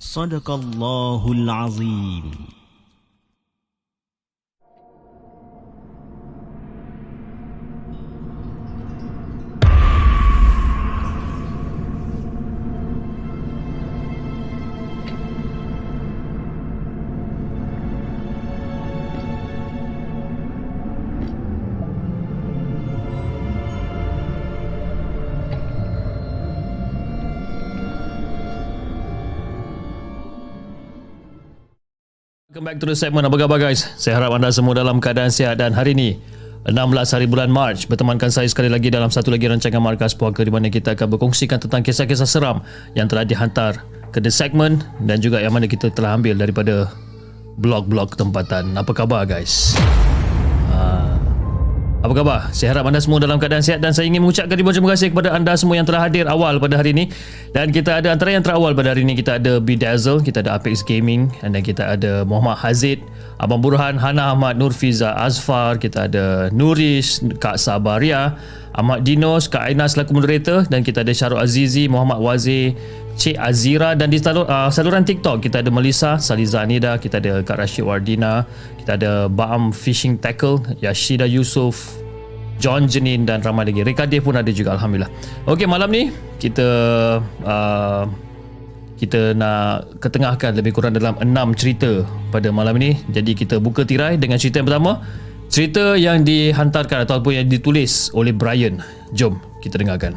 Sadaqallahul Azim. Back to the segment Apa khabar guys? Saya harap anda semua dalam keadaan sihat dan hari ini 16 hari bulan Mac bertemankan saya sekali lagi dalam satu lagi rancangan Markas Puaka di mana kita akan berkongsikan tentang kisah-kisah seram yang telah dihantar ke the segment dan juga yang mana kita telah ambil daripada blog-blog tempatan. Apa khabar guys? Apa khabar? Saya harap anda semua dalam keadaan sihat dan saya ingin mengucapkan ribuan terima kasih kepada anda semua yang telah hadir awal pada hari ini. Dan kita ada antara yang terawal pada hari ini kita ada Bedazzle, kita ada Apex Gaming dan kita ada Muhammad Hazid, Abang Burhan, Hana Ahmad, Nur Fiza Azfar, kita ada Nuris, Kak Sabaria, Ahmad Dinos, Kak Aina selaku moderator dan kita ada Syarul Azizi, Muhammad Wazir, Cik Azira dan di salur, uh, saluran TikTok kita ada Melissa, Saliza Anida, kita ada Kak Rashid Wardina, kita ada Baam Fishing Tackle, Yashida Yusof, John Jenin dan ramai lagi. Reka dia pun ada juga Alhamdulillah. Okey malam ni kita uh, kita nak ketengahkan lebih kurang dalam 6 cerita pada malam ini. Jadi kita buka tirai dengan cerita yang pertama. Cerita yang dihantarkan ataupun yang ditulis oleh Brian. Jom kita dengarkan.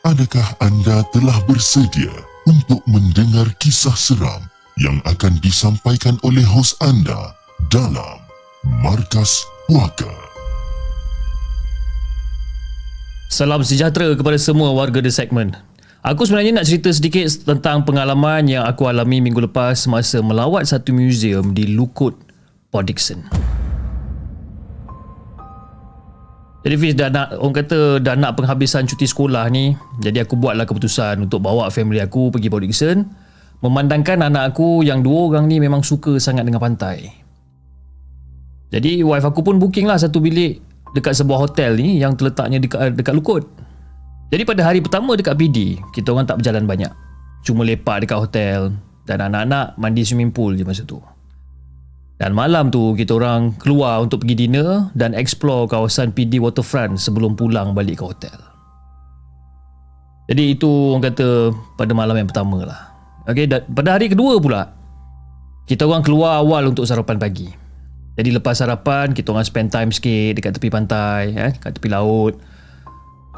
Adakah anda telah bersedia untuk mendengar kisah seram yang akan disampaikan oleh hos anda dalam Markas Puaka? Salam sejahtera kepada semua warga The Segment. Aku sebenarnya nak cerita sedikit tentang pengalaman yang aku alami minggu lepas semasa melawat satu museum di Lukut, Port Dickson. Jadi Fiz dah nak orang kata dah nak penghabisan cuti sekolah ni. Jadi aku buatlah keputusan untuk bawa family aku pergi Port Dickson. Memandangkan anak aku yang dua orang ni memang suka sangat dengan pantai. Jadi wife aku pun booking lah satu bilik dekat sebuah hotel ni yang terletaknya dekat, dekat Lukut. Jadi pada hari pertama dekat PD, kita orang tak berjalan banyak. Cuma lepak dekat hotel dan anak-anak mandi swimming pool je masa tu. Dan malam tu kita orang keluar untuk pergi dinner dan explore kawasan PD Waterfront sebelum pulang balik ke hotel. Jadi itu orang kata pada malam yang pertama lah. Dan pada hari kedua pula, kita orang keluar awal untuk sarapan pagi. Jadi lepas sarapan, kita orang spend time sikit dekat tepi pantai, eh, dekat tepi laut.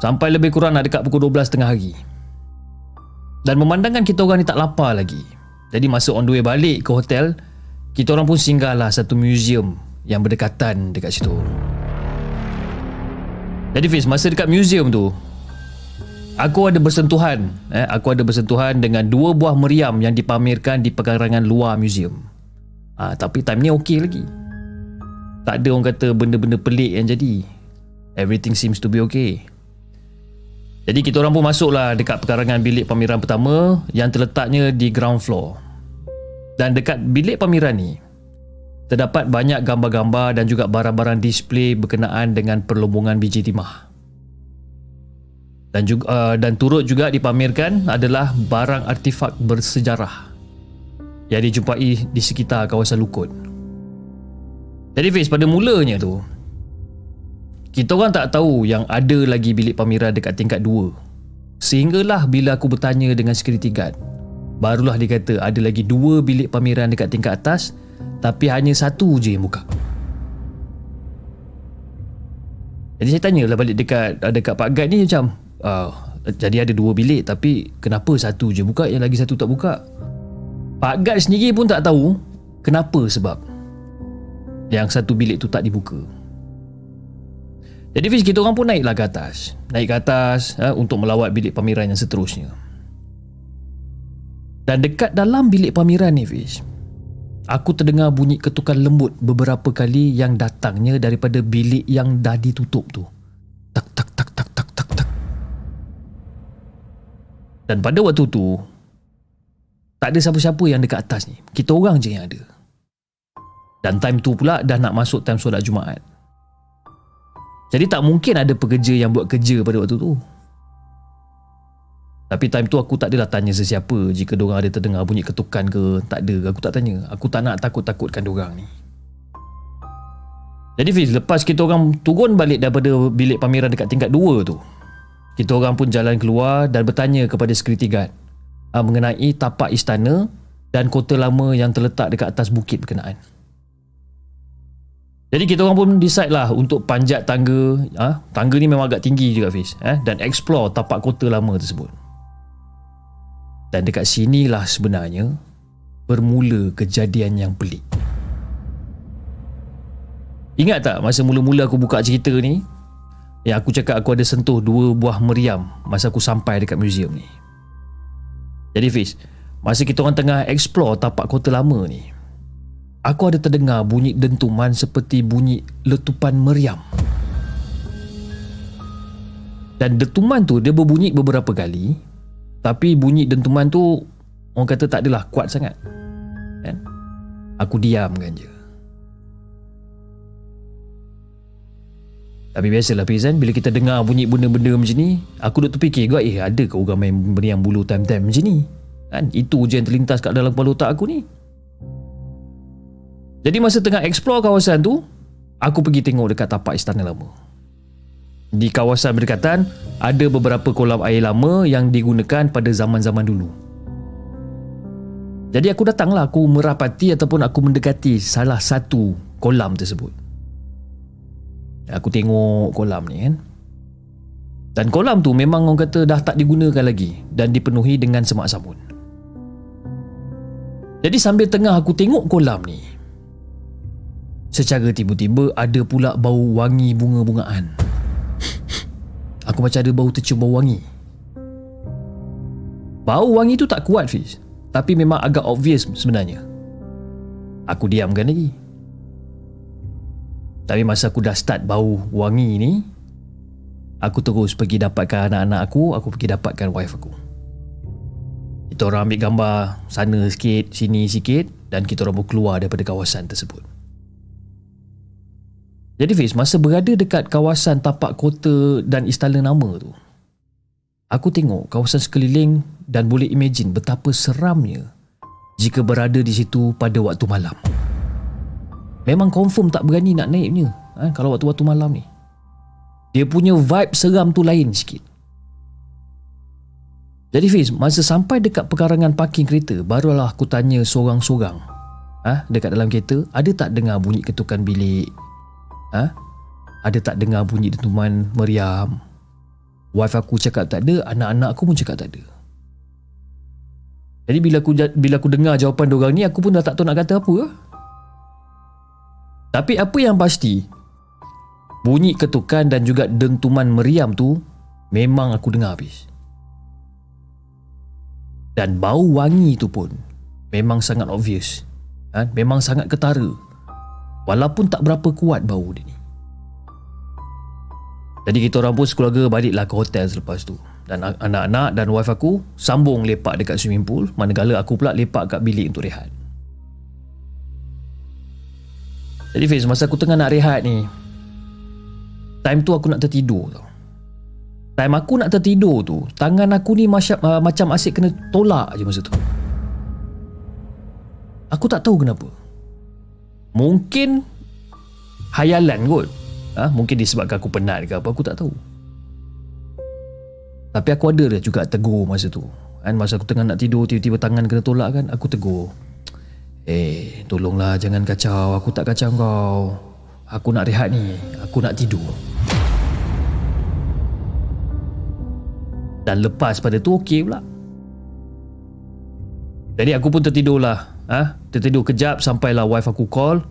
Sampai lebih kurang nak dekat pukul 12 tengah hari. Dan memandangkan kita orang ni tak lapar lagi. Jadi masa on the way balik ke hotel, kita orang pun singgahlah satu museum yang berdekatan dekat situ. Jadi Fiz, masa dekat museum tu, aku ada bersentuhan, eh, aku ada bersentuhan dengan dua buah meriam yang dipamerkan di pekarangan luar museum. Ah, tapi time ni okey lagi. Tak ada orang kata benda-benda pelik yang jadi. Everything seems to be okay. Jadi kita orang pun masuklah dekat pekarangan bilik pameran pertama yang terletaknya di ground floor. Dan dekat bilik pameran ni terdapat banyak gambar-gambar dan juga barang-barang display berkenaan dengan perlombongan biji timah. Dan juga uh, dan turut juga dipamerkan adalah barang artifak bersejarah yang dijumpai di sekitar kawasan Lukut. Jadi Fiz, pada mulanya tu kita orang tak tahu yang ada lagi bilik pameran dekat tingkat 2. Sehinggalah bila aku bertanya dengan security guard, Barulah dia kata ada lagi dua bilik pameran dekat tingkat atas tapi hanya satu je yang buka. Jadi saya tanya lah balik dekat dekat Pak Guide ni macam uh, jadi ada dua bilik tapi kenapa satu je buka yang lagi satu tak buka? Pak Guide sendiri pun tak tahu kenapa sebab yang satu bilik tu tak dibuka. Jadi Fiz kita orang pun naiklah ke atas. Naik ke atas uh, untuk melawat bilik pameran yang seterusnya. Dan dekat dalam bilik pameran ni Fish Aku terdengar bunyi ketukan lembut beberapa kali yang datangnya daripada bilik yang dah ditutup tu. Dan pada waktu tu tak ada siapa-siapa yang dekat atas ni. Kita orang je yang ada. Dan time tu pula dah nak masuk time solat Jumaat. Jadi tak mungkin ada pekerja yang buat kerja pada waktu tu. Tapi time tu aku tak adalah tanya sesiapa jika diorang ada terdengar bunyi ketukan ke, tak ada. Aku tak tanya. Aku tak nak takut-takutkan diorang ni. Jadi Fiz, lepas kita orang turun balik daripada bilik pameran dekat tingkat 2 tu, kita orang pun jalan keluar dan bertanya kepada security guard uh, mengenai tapak istana dan kota lama yang terletak dekat atas bukit berkenaan. Jadi kita orang pun decide lah untuk panjat tangga. Uh, tangga ni memang agak tinggi juga Fiz. Eh, dan explore tapak kota lama tersebut. Dan dekat sinilah sebenarnya bermula kejadian yang pelik. Ingat tak masa mula-mula aku buka cerita ni? Yang aku cakap aku ada sentuh dua buah meriam masa aku sampai dekat museum ni. Jadi Fiz, masa kita orang tengah explore tapak kota lama ni, aku ada terdengar bunyi dentuman seperti bunyi letupan meriam. Dan dentuman tu dia berbunyi beberapa kali tapi bunyi dentuman tu Orang kata tak adalah kuat sangat kan? Aku diam kan je Tapi biasalah Pizan Bila kita dengar bunyi benda-benda macam ni Aku duk terfikir juga Eh ada ke orang main beriang bulu time-time macam ni kan? Itu je yang terlintas kat dalam kepala otak aku ni Jadi masa tengah explore kawasan tu Aku pergi tengok dekat tapak istana lama di kawasan berdekatan ada beberapa kolam air lama yang digunakan pada zaman-zaman dulu. Jadi aku datanglah aku merapati ataupun aku mendekati salah satu kolam tersebut. Aku tengok kolam ni kan. Dan kolam tu memang orang kata dah tak digunakan lagi dan dipenuhi dengan semak sabun. Jadi sambil tengah aku tengok kolam ni, secara tiba-tiba ada pula bau wangi bunga-bungaan. Aku macam ada bau tercium bau wangi Bau wangi tu tak kuat Fiz Tapi memang agak obvious sebenarnya Aku diamkan lagi Tapi masa aku dah start bau wangi ni Aku terus pergi dapatkan anak-anak aku Aku pergi dapatkan wife aku Kita orang ambil gambar Sana sikit, sini sikit Dan kita orang pun keluar daripada kawasan tersebut jadi Fiz, masa berada dekat kawasan tapak kota dan istana nama tu, aku tengok kawasan sekeliling dan boleh imagine betapa seramnya jika berada di situ pada waktu malam. Memang confirm tak berani nak naiknya. Ha, Kalau waktu-waktu malam ni. Dia punya vibe seram tu lain sikit. Jadi Fiz Masa sampai dekat pekarangan parking kereta Barulah aku tanya seorang-seorang ha, Dekat dalam kereta Ada tak dengar bunyi ketukan bilik? Ha? Ada tak dengar bunyi dentuman meriam? Wife aku cakap tak ada Anak-anak aku pun cakap tak ada. Jadi bila aku bila aku dengar jawapan diorang ni Aku pun dah tak tahu nak kata apa. Tapi apa yang pasti Bunyi ketukan dan juga dentuman meriam tu Memang aku dengar habis. Dan bau wangi tu pun Memang sangat obvious. Ha? Memang sangat ketara. Walaupun tak berapa kuat bau dia ni. Jadi kita orang pun sekeluarga baliklah ke hotel selepas tu. Dan anak-anak dan wife aku Sambung lepak dekat swimming pool. Manakala aku pula lepak kat bilik untuk rehat Jadi Fiz masa aku tengah nak rehat ni Time tu aku nak tertidur tau. Time aku nak tertidur tu Tangan aku ni macam, uh, macam asyik kena tolak je masa tu. Aku tak tahu kenapa. Mungkin Hayalan kot. Ha? Mungkin disebabkan aku penat ke apa Aku tak tahu. Tapi aku ada juga tegur masa tu. Kan? Masa aku tengah nak tidur Tiba-tiba tangan kena tolak kan Aku tegur Eh, tolonglah jangan kacau. Aku tak kacau kau. Aku nak rehat ni. Aku nak tidur. Dan lepas pada tu okey pula. Jadi aku pun tertidur lah. Ha? Tertidur kejap sampailah wife aku call.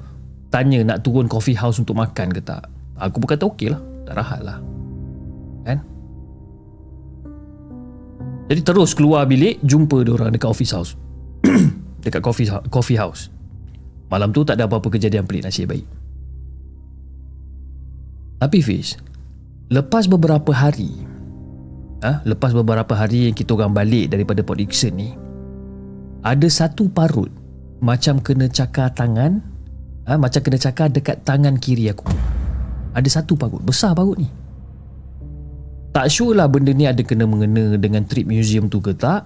Tanya nak turun coffee house untuk makan ke tak. Aku pun kata okey lah. Tak rahat lah. Kan? Jadi terus keluar bilik jumpa dia orang dekat office house. Dekat coffee coffee house. Malam tu tak ada apa-apa kejadian pelik nasib baik. Tapi Fish, lepas beberapa hari, ha, lepas beberapa hari yang kita orang balik daripada Port Dickson ni, ada satu parut macam kena cakar tangan, ha, macam kena cakar dekat tangan kiri aku. Ada satu parut, besar parut ni. Tak sure lah benda ni ada kena mengena dengan trip museum tu ke tak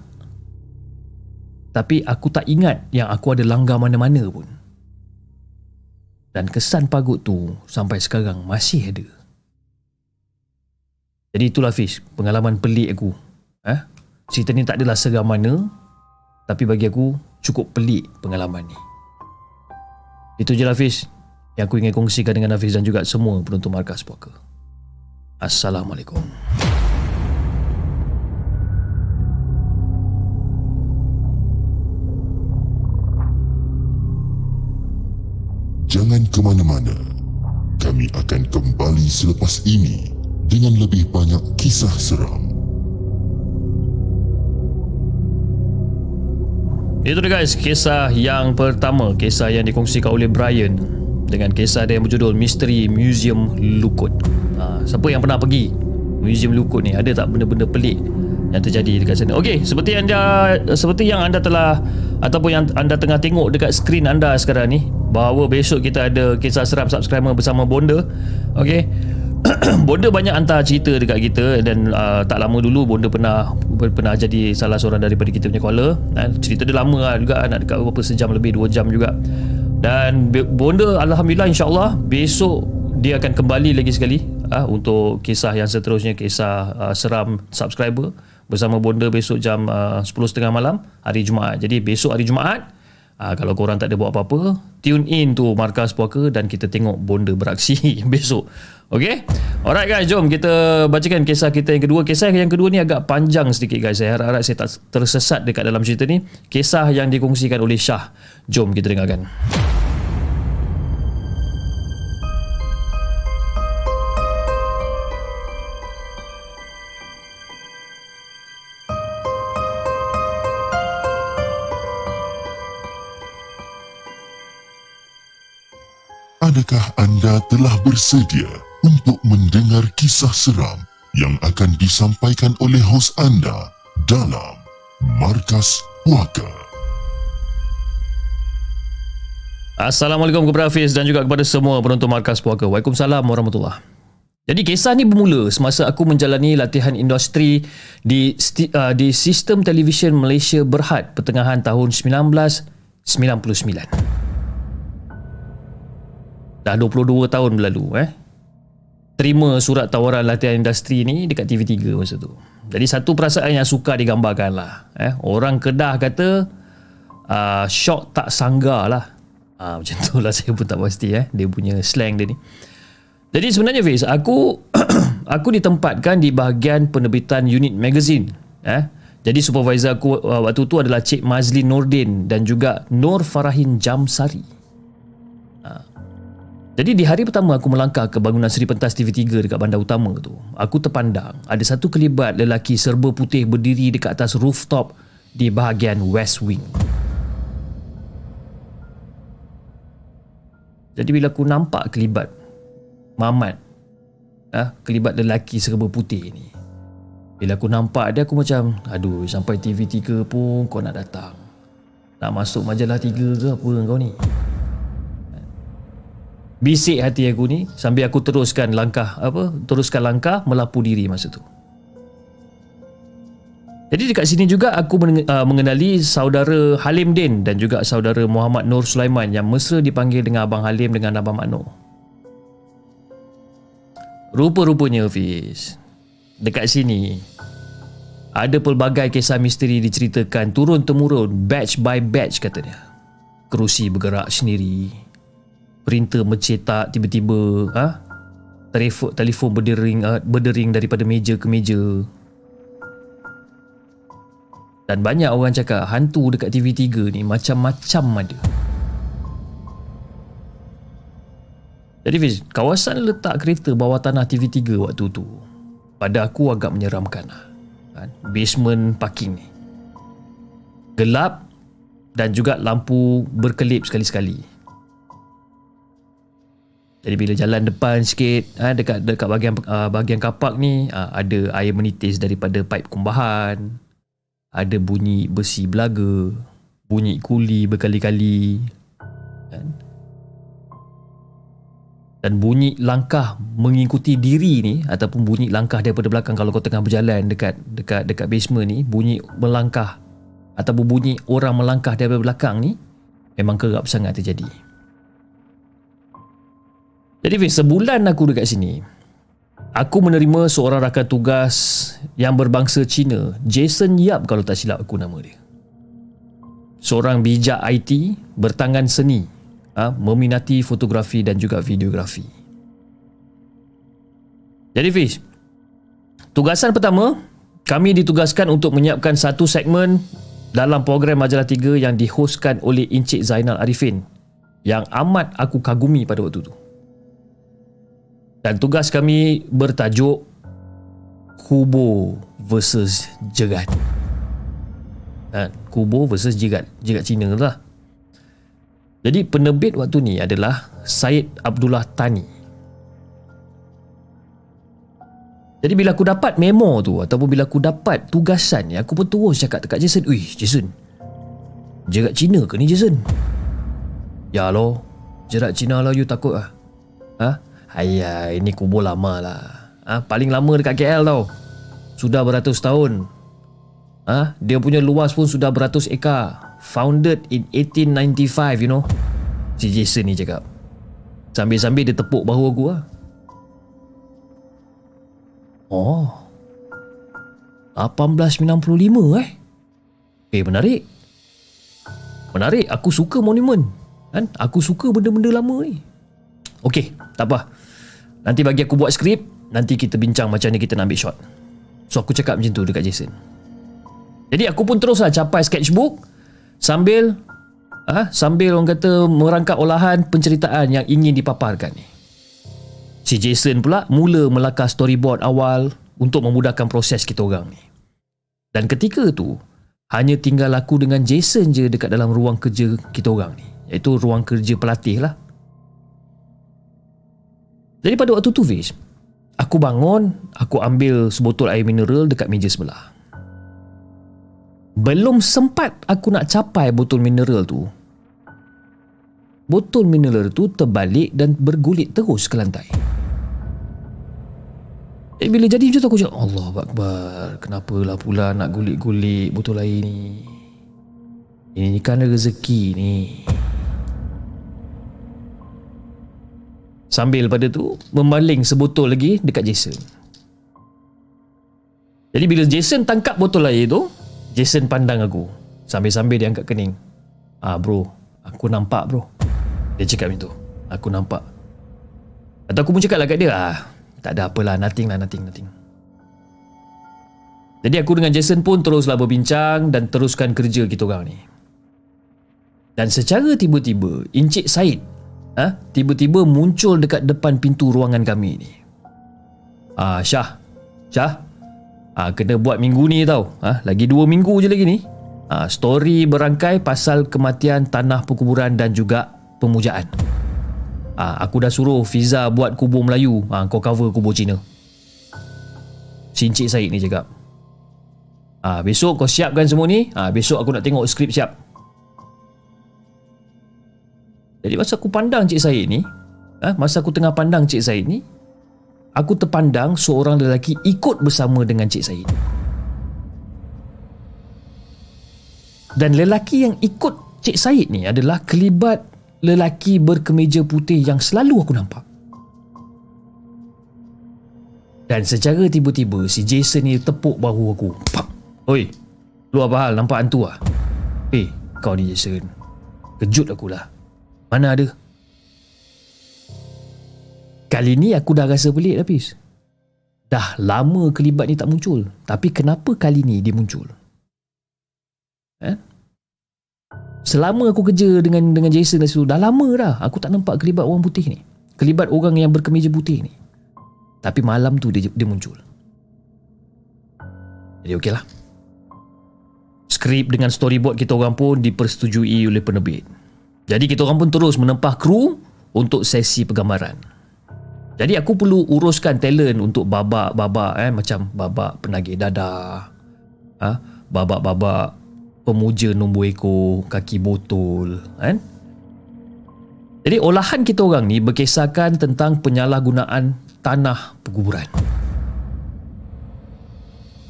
tapi aku tak ingat yang aku ada langgar mana-mana pun. Dan kesan pagut tu sampai sekarang masih ada. Jadi itulah Fish, pengalaman pelik aku. Eh? Cerita ni tak adalah seram mana, tapi bagi aku cukup pelik pengalaman ni. Itu je lah Fish yang aku ingin kongsikan dengan Hafiz dan juga semua penonton Markas Poker. Assalamualaikum. Jangan ke mana-mana. Kami akan kembali selepas ini dengan lebih banyak kisah seram. Itu dia guys, kisah yang pertama, kisah yang dikongsikan oleh Brian dengan kisah dia yang berjudul Misteri Museum Lukut. Ha, siapa yang pernah pergi Museum Lukut ni? Ada tak benda-benda pelik yang terjadi dekat sana. Okey, seperti anda seperti yang anda telah ataupun yang anda tengah tengok dekat skrin anda sekarang ni bahawa besok kita ada kisah seram subscriber bersama Bonda. Okey. Bonda banyak hantar cerita dekat kita dan uh, tak lama dulu Bonda pernah pernah jadi salah seorang daripada kita punya caller. Dan cerita dia lama lah juga nak dekat beberapa sejam lebih 2 jam juga. Dan Bonda alhamdulillah insya-Allah besok dia akan kembali lagi sekali uh, untuk kisah yang seterusnya kisah uh, seram subscriber bersama Bonda besok jam uh, 10.30 malam hari Jumaat. Jadi besok hari Jumaat uh, kalau korang tak ada buat apa-apa, tune in tu Markas Puaka dan kita tengok Bonda beraksi besok. Okay? Alright guys, jom kita bacakan kisah kita yang kedua. Kisah yang kedua ni agak panjang sedikit guys. Saya harap-harap saya tak tersesat dekat dalam cerita ni. Kisah yang dikongsikan oleh Syah. Jom kita dengarkan. Adakah anda telah bersedia untuk mendengar kisah seram yang akan disampaikan oleh hos anda dalam Markas Puaka? Assalamualaikum kepada Hafiz dan juga kepada semua penonton Markas Puaka. Waalaikumsalam warahmatullahi jadi kisah ni bermula semasa aku menjalani latihan industri di uh, di sistem televisyen Malaysia Berhad pertengahan tahun 1999. Dah 22 tahun berlalu eh. Terima surat tawaran latihan industri ni dekat TV3 masa tu. Jadi satu perasaan yang suka digambarkan lah. Eh. Orang Kedah kata uh, shock tak sangga lah. Uh, macam tu lah saya pun tak pasti eh. Dia punya slang dia ni. Jadi sebenarnya Fiz, aku aku ditempatkan di bahagian penerbitan unit magazine. Eh. Jadi supervisor aku uh, waktu tu adalah Cik Mazlin Nordin dan juga Nur Farahin Jamsari. Jadi di hari pertama aku melangkah ke bangunan Seri Pentas TV3 dekat bandar utama tu, aku terpandang ada satu kelibat lelaki serba putih berdiri dekat atas rooftop di bahagian West Wing. Jadi bila aku nampak kelibat Mamat ah, Kelibat lelaki serba putih ni Bila aku nampak dia aku macam Aduh sampai TV3 pun kau nak datang Nak masuk majalah 3 ke apa kau ni Bisik hati aku ni sambil aku teruskan langkah apa? Teruskan langkah melapu diri masa tu. Jadi dekat sini juga aku uh, mengenali saudara Halim Din dan juga saudara Muhammad Nur Sulaiman yang mesra dipanggil dengan Abang Halim dengan Abang Mak Nur. Rupa-rupanya Hafiz, dekat sini ada pelbagai kisah misteri diceritakan turun-temurun batch by batch katanya. Kerusi bergerak sendiri, printer mencetak tiba-tiba ha? telefon telefon berdering uh, berdering daripada meja ke meja dan banyak orang cakap hantu dekat TV3 ni macam-macam ada jadi Fiz kawasan letak kereta bawah tanah TV3 waktu tu pada aku agak menyeramkan lah. kan? basement parking ni gelap dan juga lampu berkelip sekali-sekali jadi bila jalan depan sikit ha, dekat dekat bahagian uh, bahagian kapak ni uh, ada air menitis daripada paip kumbahan. Ada bunyi besi belaga, bunyi kuli berkali-kali. Kan? Dan bunyi langkah mengikuti diri ni ataupun bunyi langkah daripada belakang kalau kau tengah berjalan dekat dekat dekat basement ni, bunyi melangkah ataupun bunyi orang melangkah daripada belakang ni memang kerap sangat terjadi. Jadi Fiz, sebulan aku dekat sini Aku menerima seorang rakan tugas yang berbangsa Cina Jason Yap kalau tak silap aku nama dia. Seorang bijak IT bertangan seni ha, Meminati fotografi dan juga videografi. Jadi Fiz Tugasan pertama Kami ditugaskan untuk menyiapkan satu segmen Dalam program Majalah 3 yang dihostkan oleh Encik Zainal Arifin Yang amat aku kagumi pada waktu itu dan tugas kami bertajuk Kubo versus Jegat. Ha, Kubo versus Jegat. Jegat Cina lah. Jadi penerbit waktu ni adalah Syed Abdullah Tani. Jadi bila aku dapat memo tu ataupun bila aku dapat tugasan ni aku pun terus cakap dekat Jason, "Ui, Jason. Jerat Cina ke ni Jason?" "Ya lo, jerat Cina lah you takut ah." "Ha? Ayah, ini kubur lama lah. Ha, paling lama dekat KL tau. Sudah beratus tahun. Ha, dia punya luas pun sudah beratus ekar. Founded in 1895, you know. Si Jason ni cakap. Sambil-sambil dia tepuk bahu aku lah. Oh. 1895 eh. Eh, menarik. Menarik. Aku suka monumen. Kan? Aku suka benda-benda lama ni. Okey, tak apa. Nanti bagi aku buat skrip, nanti kita bincang macam ni kita nak ambil shot. So aku cakap macam tu dekat Jason. Jadi aku pun teruslah capai sketchbook sambil ah ha, sambil orang kata merangkap olahan penceritaan yang ingin dipaparkan ni. Si Jason pula mula melakar storyboard awal untuk memudahkan proses kita orang ni. Dan ketika tu hanya tinggal aku dengan Jason je dekat dalam ruang kerja kita orang ni. Iaitu ruang kerja pelatih lah. Jadi pada waktu tu Fish Aku bangun Aku ambil sebotol air mineral Dekat meja sebelah. Belum sempat Aku nak capai botol mineral tu Botol mineral tu terbalik Dan bergulit terus ke lantai. Eh, bila jadi macam tu aku cakap Allah Akbar Kenapalah pula nak gulit-gulit botol air ni? Ini kan rezeki ni Sambil pada tu Membaling sebotol lagi Dekat Jason. Jadi bila Jason tangkap botol air tu Jason pandang aku. Sambil-sambil dia angkat kening. Ah bro Aku nampak bro. Dia cakap macam tu. Aku nampak. Atau aku pun cakap lah kat dia ah, Tak ada apalah Nothing lah nothing nothing. Jadi aku dengan Jason pun Teruslah berbincang Dan teruskan kerja kita orang ni. Dan secara tiba-tiba Encik Said ha, Tiba-tiba muncul dekat depan pintu ruangan kami ni. Ah Syah. Syah? Ah, Kena buat minggu ni tau. Ah, Lagi dua minggu je lagi ni. Ah, Story berangkai pasal kematian tanah perkuburan dan juga pemujaan. Ah, Aku dah suruh Fiza buat kubur Melayu. Ah, Kau cover kubur Cina. Si Encik Syed ni cakap. Ah, Besok kau siapkan semua ni. Ah, Besok aku nak tengok skrip siap jadi masa aku pandang Cik Syed ni ha, Masa aku tengah pandang Cik Syed ni Aku terpandang seorang lelaki ikut bersama dengan Cik Syed Dan lelaki yang ikut Cik Syed ni adalah kelibat lelaki berkemeja putih yang selalu aku nampak. Dan secara tiba-tiba si Jason ni tepuk bahu aku. Pak Oi Lu apa hal nampak hantu ah? Eh kau ni Jason. Kejut akulah mana ada? Kali ni aku dah rasa pelik dah Pis. Dah lama kelibat ni tak muncul. Tapi kenapa kali ni dia muncul? Eh? Selama aku kerja dengan dengan Jason dah dah lama dah aku tak nampak kelibat orang putih ni. Kelibat orang yang berkemeja putih ni. Tapi malam tu dia, dia muncul. Jadi okeylah. Skrip dengan storyboard kita orang pun dipersetujui oleh penerbit. Jadi kita orang pun terus menempah kru untuk sesi penggambaran. Jadi aku perlu uruskan talent untuk babak-babak eh macam babak penagih dada. Ha? Babak-babak pemuja nombor ekor, kaki botol, kan? Jadi olahan kita orang ni berkisahkan tentang penyalahgunaan tanah perkuburan.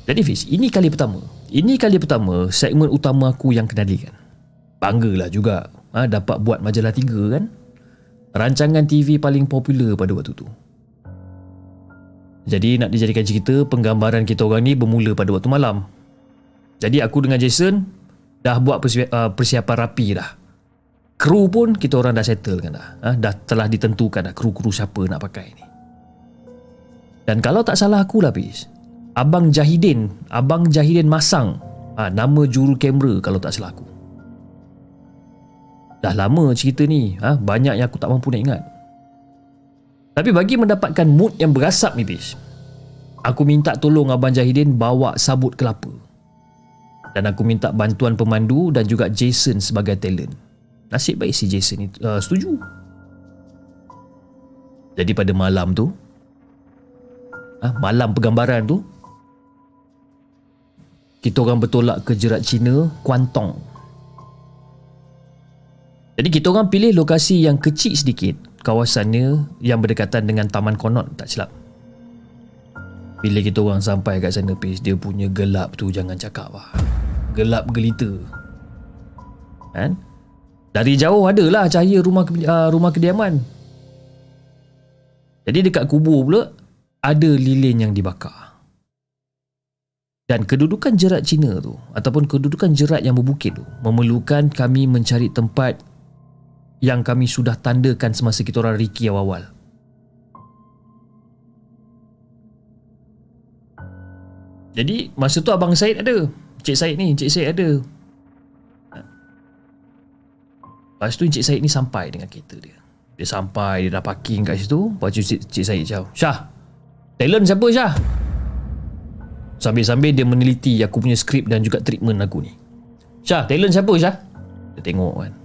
Jadi Fiz, ini kali pertama. Ini kali pertama segmen utama aku yang kenalikan. Banggalah juga ha, dapat buat majalah tiga kan? Rancangan TV paling popular pada waktu tu. Jadi nak dijadikan cerita penggambaran kita orang ni bermula pada waktu malam. Jadi aku dengan Jason dah buat uh, persiapan rapi dah. Kru pun kita orang dah settle kan dah. Ha, dah telah ditentukan dah kru-kru siapa nak pakai ni. Dan kalau tak salah aku lah Pis Abang Jahidin Abang Jahidin Masang. Ha, Nama juru kamera kalau tak salah aku Dah lama cerita ni ha? Banyak yang aku tak mampu nak ingat. Tapi bagi mendapatkan mood yang berasap ni bis Aku minta tolong Abang Jahidin bawa sabut kelapa. Dan aku minta bantuan pemandu dan juga Jason sebagai talent. Nasib baik si Jason ni uh, setuju. Jadi pada malam tu ha? Malam penggambaran tu kita orang bertolak ke jerat Cina Kuantong jadi kita orang pilih lokasi yang kecil sedikit kawasannya yang berdekatan dengan Taman Konot tak silap. Bila kita orang sampai kat sana pis dia punya gelap tu jangan cakap lah. Gelap gelita. Kan? Dari jauh adalah cahaya rumah uh, rumah kediaman. Jadi dekat kubur pula ada lilin yang dibakar. Dan kedudukan jerat Cina tu ataupun kedudukan jerat yang berbukit tu memerlukan kami mencari tempat yang kami sudah tandakan semasa kita orang Ricky awal-awal. Jadi masa tu abang Said ada. Cik Said ni, Cik Said ada. Lepas tu Cik Said ni sampai dengan kereta dia. Dia sampai, dia dah parking kat situ. Lepas tu Cik, Cik Said cakap, Syah, talent siapa Syah? Sambil-sambil dia meneliti aku punya skrip dan juga treatment aku ni. Syah, talent siapa Syah? Dia tengok kan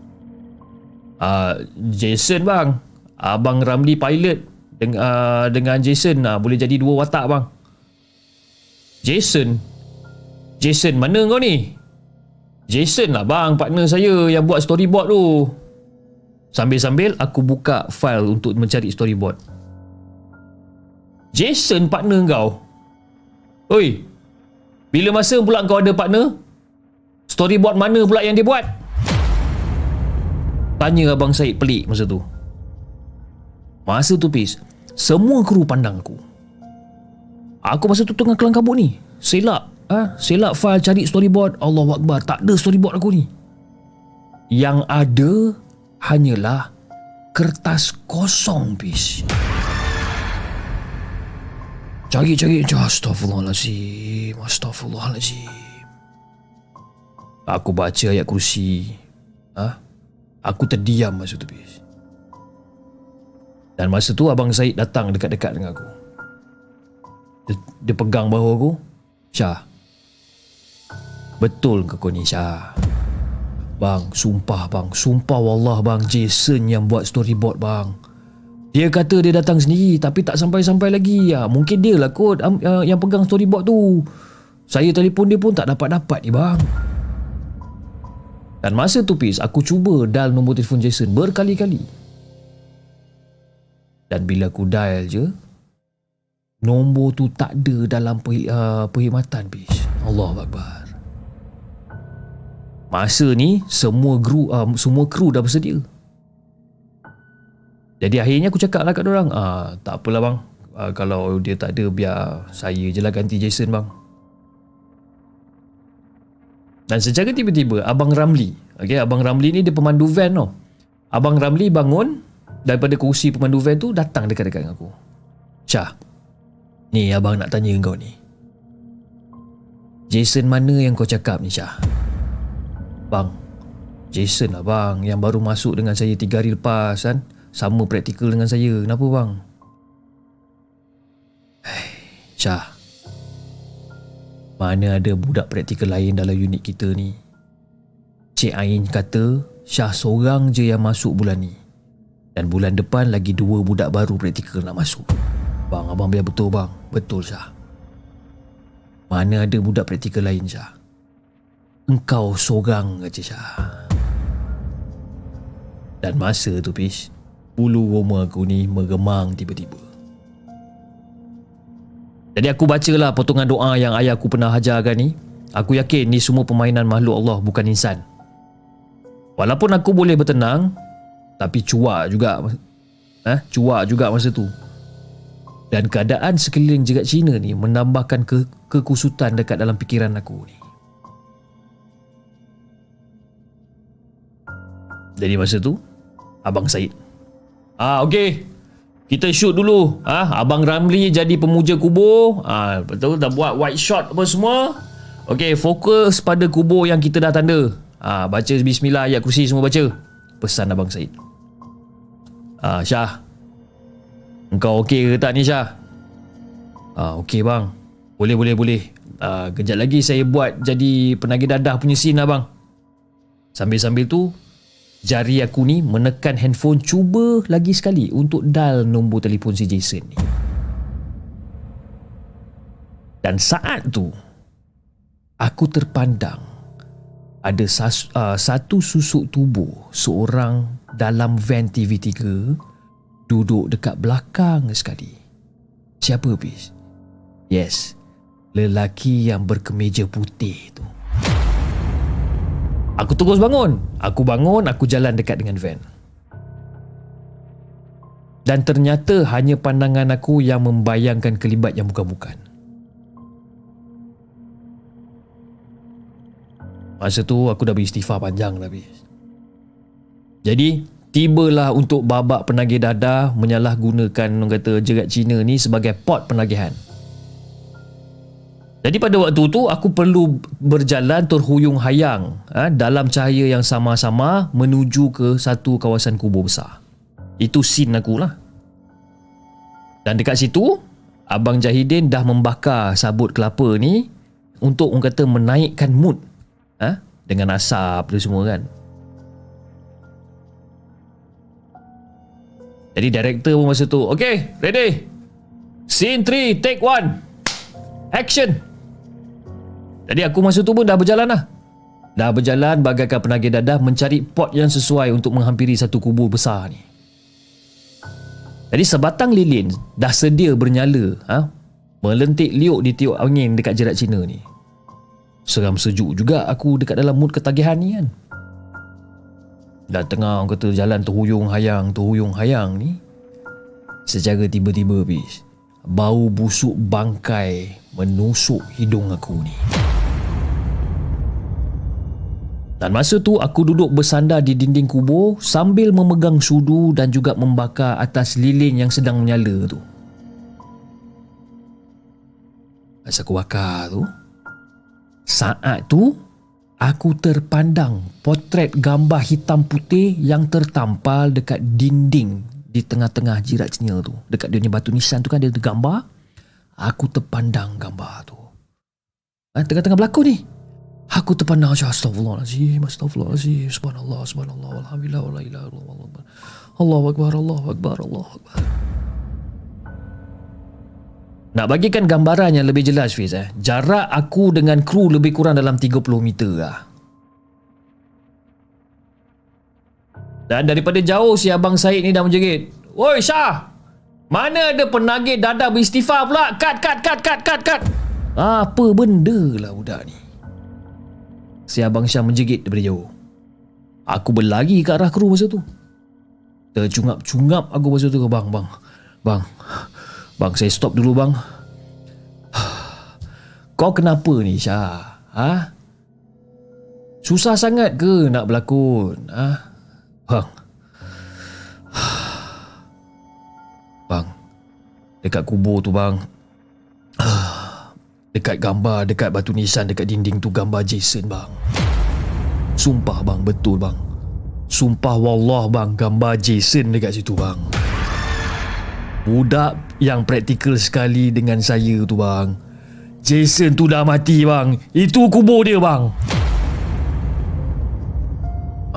uh, Jason bang. Abang Ramli pilot. Dengan, uh, dengan Jason uh, Boleh jadi dua watak bang. Jason. Jason mana kau ni? Jason lah bang partner saya yang buat storyboard tu. Sambil-sambil aku buka file untuk mencari storyboard. Jason partner kau. Oi Bila masa pula kau ada partner? Storyboard mana pula yang dia buat Tanya Abang Said pelik masa tu. Masa tu Pis Semua kru pandang aku. Aku masa tu tengah kelang kabut ni. Selak ha? Selak file cari storyboard. Allah Akbar Tak ada storyboard aku ni. Yang ada Hanyalah Kertas kosong Pis. Cari-cari Astaghfirullahaladzim Astaghfirullahaladzim Aku baca ayat kursi ha? Aku terdiam masa tu Pis Dan masa tu Abang Said datang dekat-dekat dengan aku. Dia, dia pegang bahu aku. Syah Betul ke kau ni Syah? Bang Sumpah bang. Sumpah wallah bang. Jason yang buat storyboard bang. Dia kata dia datang sendiri tapi tak sampai-sampai lagi. Ya, mungkin dia lah kot um, uh, yang pegang storyboard tu. Saya telefon dia pun tak dapat-dapat ni bang. Dan masa tu Pis, aku cuba dial nombor telefon Jason berkali-kali. Dan bila aku dial je, nombor tu tak ada dalam perhi, uh, perkhidmatan Pis. Allah Akbar. Masa ni, semua kru, uh, semua kru dah bersedia. Jadi akhirnya aku cakap lah kat orang ah, Tak apalah bang ah, Kalau dia tak ada Biar saya je lah ganti Jason bang Dan secara tiba-tiba Abang Ramli okay, Abang Ramli ni dia pemandu van tau Abang Ramli bangun Daripada kursi pemandu van tu Datang dekat-dekat dengan aku Syah Ni abang nak tanya kau ni Jason mana yang kau cakap ni Syah Bang Jason lah bang Yang baru masuk dengan saya 3 hari lepas kan sama praktikal dengan saya. Kenapa bang? Syah. Mana ada budak praktikal lain dalam unit kita ni? Cik Ain kata Syah seorang je yang masuk bulan ni. Dan bulan depan lagi dua budak baru praktikal nak masuk. Bang, abang biar betul bang. Betul Syah. Mana ada budak praktikal lain Syah? Engkau seorang aja Syah. Dan masa tu Pish Bulu roma aku ni meremang tiba-tiba. Jadi aku bacalah potongan doa yang ayah aku pernah ajarkan ni. Aku yakin ni semua permainan makhluk Allah bukan insan. Walaupun aku boleh bertenang, tapi cuak juga. Eh, cuak juga masa tu. Dan keadaan sekeliling jerat Cina ni menambahkan ke kekusutan dekat dalam fikiran aku ni. Jadi masa tu, Abang Said Ah okey. Kita shoot dulu. Ah Abang Ramli jadi pemuja kubur. Ah betul dah buat white shot apa semua. Okey, fokus pada kubur yang kita dah tanda. Ah baca bismillah ayat kursi semua baca. Pesan Abang Said. Ah Syah. Engkau okey ke tak ni Syah? Ah okey bang. Boleh boleh boleh. Ah kejap lagi saya buat jadi penagih dadah punya scene abang. Sambil-sambil tu jari aku ni menekan handphone cuba lagi sekali untuk dial nombor telefon si Jason ni. Dan saat tu aku terpandang ada sas, uh, satu susuk tubuh seorang dalam van TV3 duduk dekat belakang sekali. Siapa bis? Yes, lelaki yang berkemeja putih tu. Aku terus bangun. Aku bangun, aku jalan dekat dengan van. Dan ternyata hanya pandangan aku yang membayangkan kelibat yang bukan-bukan. Masa tu aku dah beristighfar panjang habis. Jadi, tibalah untuk babak penagih dadah menyalahgunakan orang kata jerat Cina ni sebagai pot penagihan. Jadi pada waktu tu aku perlu berjalan terhuyung hayang ha, dalam cahaya yang sama-sama menuju ke satu kawasan kubur besar. Itu scene aku lah. Dan dekat situ, Abang Jahidin dah membakar sabut kelapa ni untuk orang kata menaikkan mood ha, dengan asap tu semua kan. Jadi director pun masa tu, okay, ready? Scene 3, take 1. Action! Jadi aku masa tu pun dah berjalan lah. Dah berjalan bagaikan penagih dadah mencari pot yang sesuai untuk menghampiri satu kubur besar ni. Jadi sebatang lilin dah sedia bernyala ha? melentik liuk di tiup angin dekat jerat Cina ni. Seram sejuk juga aku dekat dalam mood ketagihan ni kan. Dan tengah orang kata jalan terhuyung hayang, terhuyung hayang ni. Secara tiba-tiba bis Bau busuk bangkai menusuk hidung aku ni. Dan masa tu aku duduk bersandar di dinding kubur sambil memegang sudu dan juga membakar atas lilin yang sedang menyala tu. Masa aku bakar tu, saat tu aku terpandang potret gambar hitam putih yang tertampal dekat dinding di tengah-tengah jirat cenil tu. Dekat dia punya batu nisan tu kan dia ada gambar. Aku terpandang gambar tu. Ha, tengah-tengah berlaku ni. Aku terpandang macam astagfirullahalazim, astagfirullahalazim, subhanallah, subhanallah, alhamdulillah, wala ilaha illallah. Allahu akbar, Allahu akbar, Allahu akbar. Nak bagikan gambaran yang lebih jelas Fiz eh. Jarak aku dengan kru lebih kurang dalam 30 meter lah. Dan daripada jauh si Abang Said ni dah menjerit. Woi Syah! Mana ada penagih dada beristighfar pula? Kat, kat, kat, kat, kat, kat. Apa benda lah budak ni? Si Abang Syah menjerit daripada jauh. Aku berlari ke arah kru masa tu. Tercungap-cungap aku masa tu. Bang, bang. Bang. Bang, saya stop dulu bang. Kau kenapa ni Syah? Ha? Susah sangat ke nak berlakon? Ha? Bang. Bang. Dekat kubur tu bang. Dekat gambar, dekat batu nisan, dekat dinding tu gambar Jason bang. Sumpah bang, betul bang. Sumpah wallah bang, gambar Jason dekat situ bang. Budak yang praktikal sekali dengan saya tu bang. Jason tu dah mati bang. Itu kubur dia bang.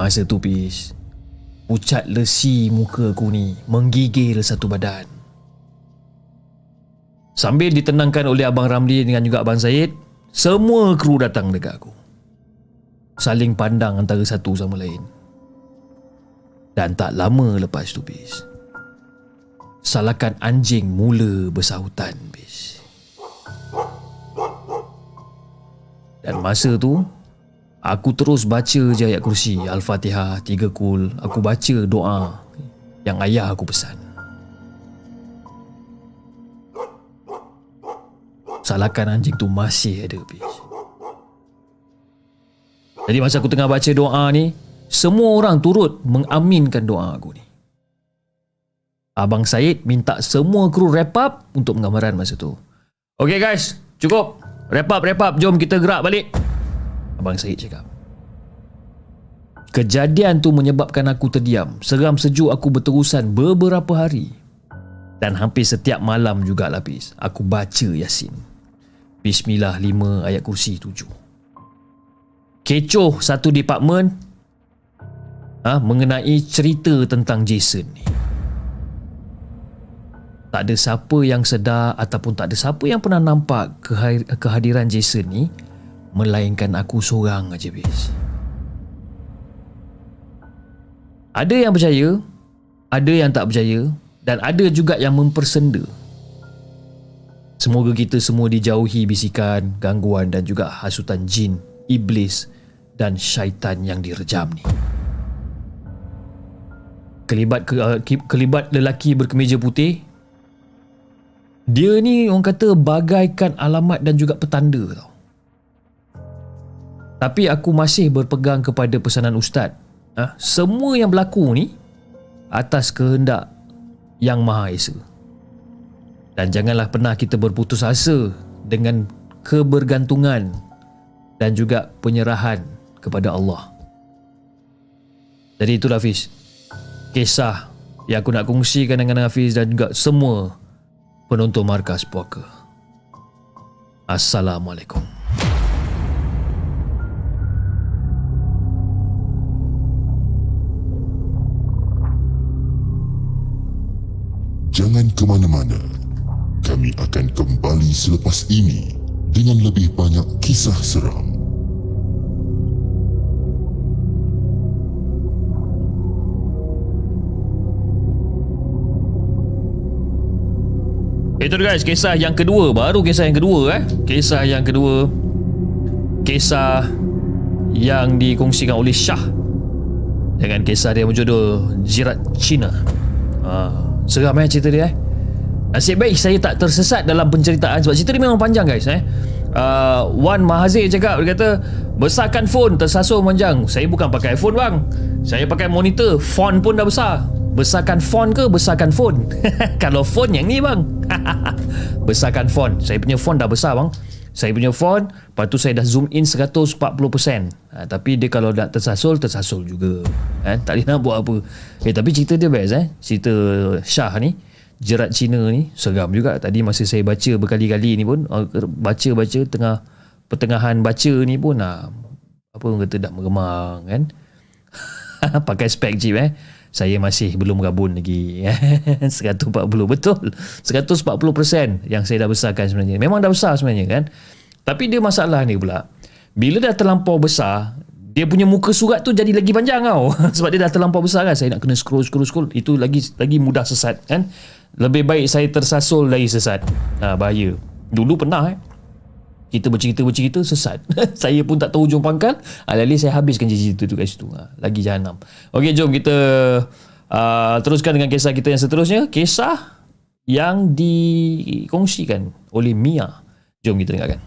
Masa tu Pis Pucat lesi muka aku ni menggigil satu badan. Sambil ditenangkan oleh Abang Ramli dengan juga Abang Zaid, semua kru datang dekat aku. Saling pandang antara satu sama lain. Dan tak lama lepas tu, bis. Salakan anjing mula bersahutan, bis. Dan masa tu, Aku terus baca je ayat kursi Al-Fatihah Tiga kul Aku baca doa Yang ayah aku pesan Salahkan anjing tu masih ada bitch. Jadi masa aku tengah baca doa ni Semua orang turut mengaminkan doa aku ni. Abang Syed minta semua kru wrap up Untuk penggambaran masa tu. Okay guys. Cukup. Wrap up wrap up. Jom kita gerak balik. Abang Syed cakap Kejadian tu menyebabkan aku terdiam. Seram sejuk aku berterusan beberapa hari. Dan hampir setiap malam juga lapis Aku baca Yasin Bismillah 5 ayat kursi 7 Kecoh satu department ha, Mengenai cerita tentang Jason ni tak ada siapa yang sedar ataupun tak ada siapa yang pernah nampak kehadiran Jason ni Melainkan aku seorang aja bis. Ada yang percaya, ada yang tak percaya dan ada juga yang mempersenda. Semoga kita semua dijauhi bisikan, gangguan dan juga hasutan jin, iblis dan syaitan yang direjam ni. Kelibat ke, uh, kelibat lelaki berkemeja putih dia ni orang kata bagaikan alamat dan juga petanda tau. Tapi aku masih berpegang kepada pesanan ustaz. Ha? Semua yang berlaku ni atas kehendak yang Maha Esa. Dan janganlah pernah kita berputus asa dengan kebergantungan dan juga penyerahan kepada Allah. Jadi itulah Hafiz. Kisah yang aku nak kongsikan dengan Hafiz dan juga semua penonton Markas Puaka. Assalamualaikum. Jangan ke mana-mana. Kami akan kembali selepas ini dengan lebih banyak kisah seram. Itu guys, kisah yang kedua. Baru kisah yang kedua eh. Kisah yang kedua. Kisah yang dikongsikan oleh Syah dengan kisah dia berjudul Jirat Cina. Ah, Seram eh cerita dia eh. Nasib baik saya tak tersesat dalam penceritaan sebab cerita dia memang panjang guys eh. Uh, Wan Mahazir cakap dia kata besarkan phone tersasul panjang. Saya bukan pakai iPhone bang. Saya pakai monitor, font pun dah besar. Besarkan font ke besarkan phone? Kalau phone yang ni bang. besarkan font. Saya punya font dah besar bang. Saya punya font, lepas tu saya dah zoom in 140%. Ha, tapi dia kalau nak tersasul, tersasul juga. Ha, tak boleh nak buat apa. Eh, tapi cerita dia best eh. Cerita Shah ni jerat Cina ni seram juga. Tadi masa saya baca berkali-kali ni pun uh, baca-baca tengah pertengahan baca ni pun uh, apa orang kata dah meremang kan? Pakai spek jeep eh? Saya masih belum gabun lagi 140 betul. 140% yang saya dah besarkan sebenarnya. Memang dah besar sebenarnya kan? Tapi dia masalah ni pula. Bila dah terlampau besar dia punya muka surat tu jadi lagi panjang tau sebab dia dah terlampau besar kan saya nak kena scroll scroll scroll itu lagi lagi mudah sesat kan lebih baik saya tersasul dari sesat. Ha, bahaya. Dulu pernah eh. Kita bercerita-bercerita sesat. saya pun tak tahu ujung pangkal. Alih-alih saya habiskan cerita tu kat situ. Ha, lagi jahanam. Okey, jom kita uh, teruskan dengan kisah kita yang seterusnya. Kisah yang dikongsikan oleh Mia. Jom kita dengarkan.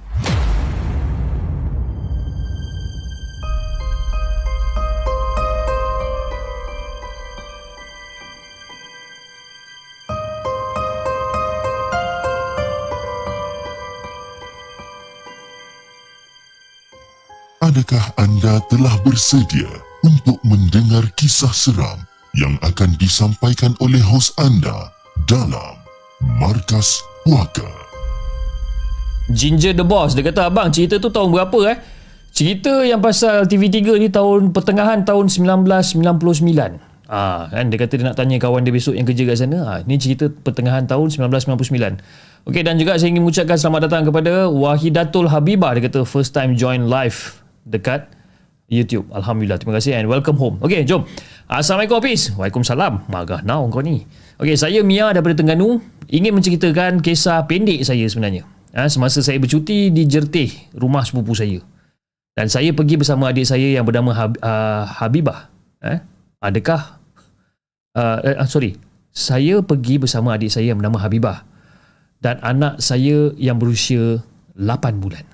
Adakah anda telah bersedia untuk mendengar kisah seram yang akan disampaikan oleh hos anda dalam Markas Puaka? Ginger the Boss Dia kata abang cerita tu tahun berapa eh Cerita yang pasal TV3 ni tahun pertengahan tahun 1999 Ah, kan dia kata dia nak tanya kawan dia besok yang kerja kat sana. Ah, ni cerita pertengahan tahun 1999. Okey dan juga saya ingin mengucapkan selamat datang kepada Wahidatul Habibah dia kata first time join live dekat YouTube. Alhamdulillah. Terima kasih and welcome home. Okey, jom. Assalamualaikum Hafiz. Waalaikumsalam. Magah now kau ni. Okey, saya Mia daripada Tengganu. Ingin menceritakan kisah pendek saya sebenarnya. Ha, semasa saya bercuti di Jertih, rumah sepupu saya. Dan saya pergi bersama adik saya yang bernama Hab, uh, Habibah. Ha? Adakah... Uh, uh, sorry. Saya pergi bersama adik saya yang bernama Habibah. Dan anak saya yang berusia 8 bulan.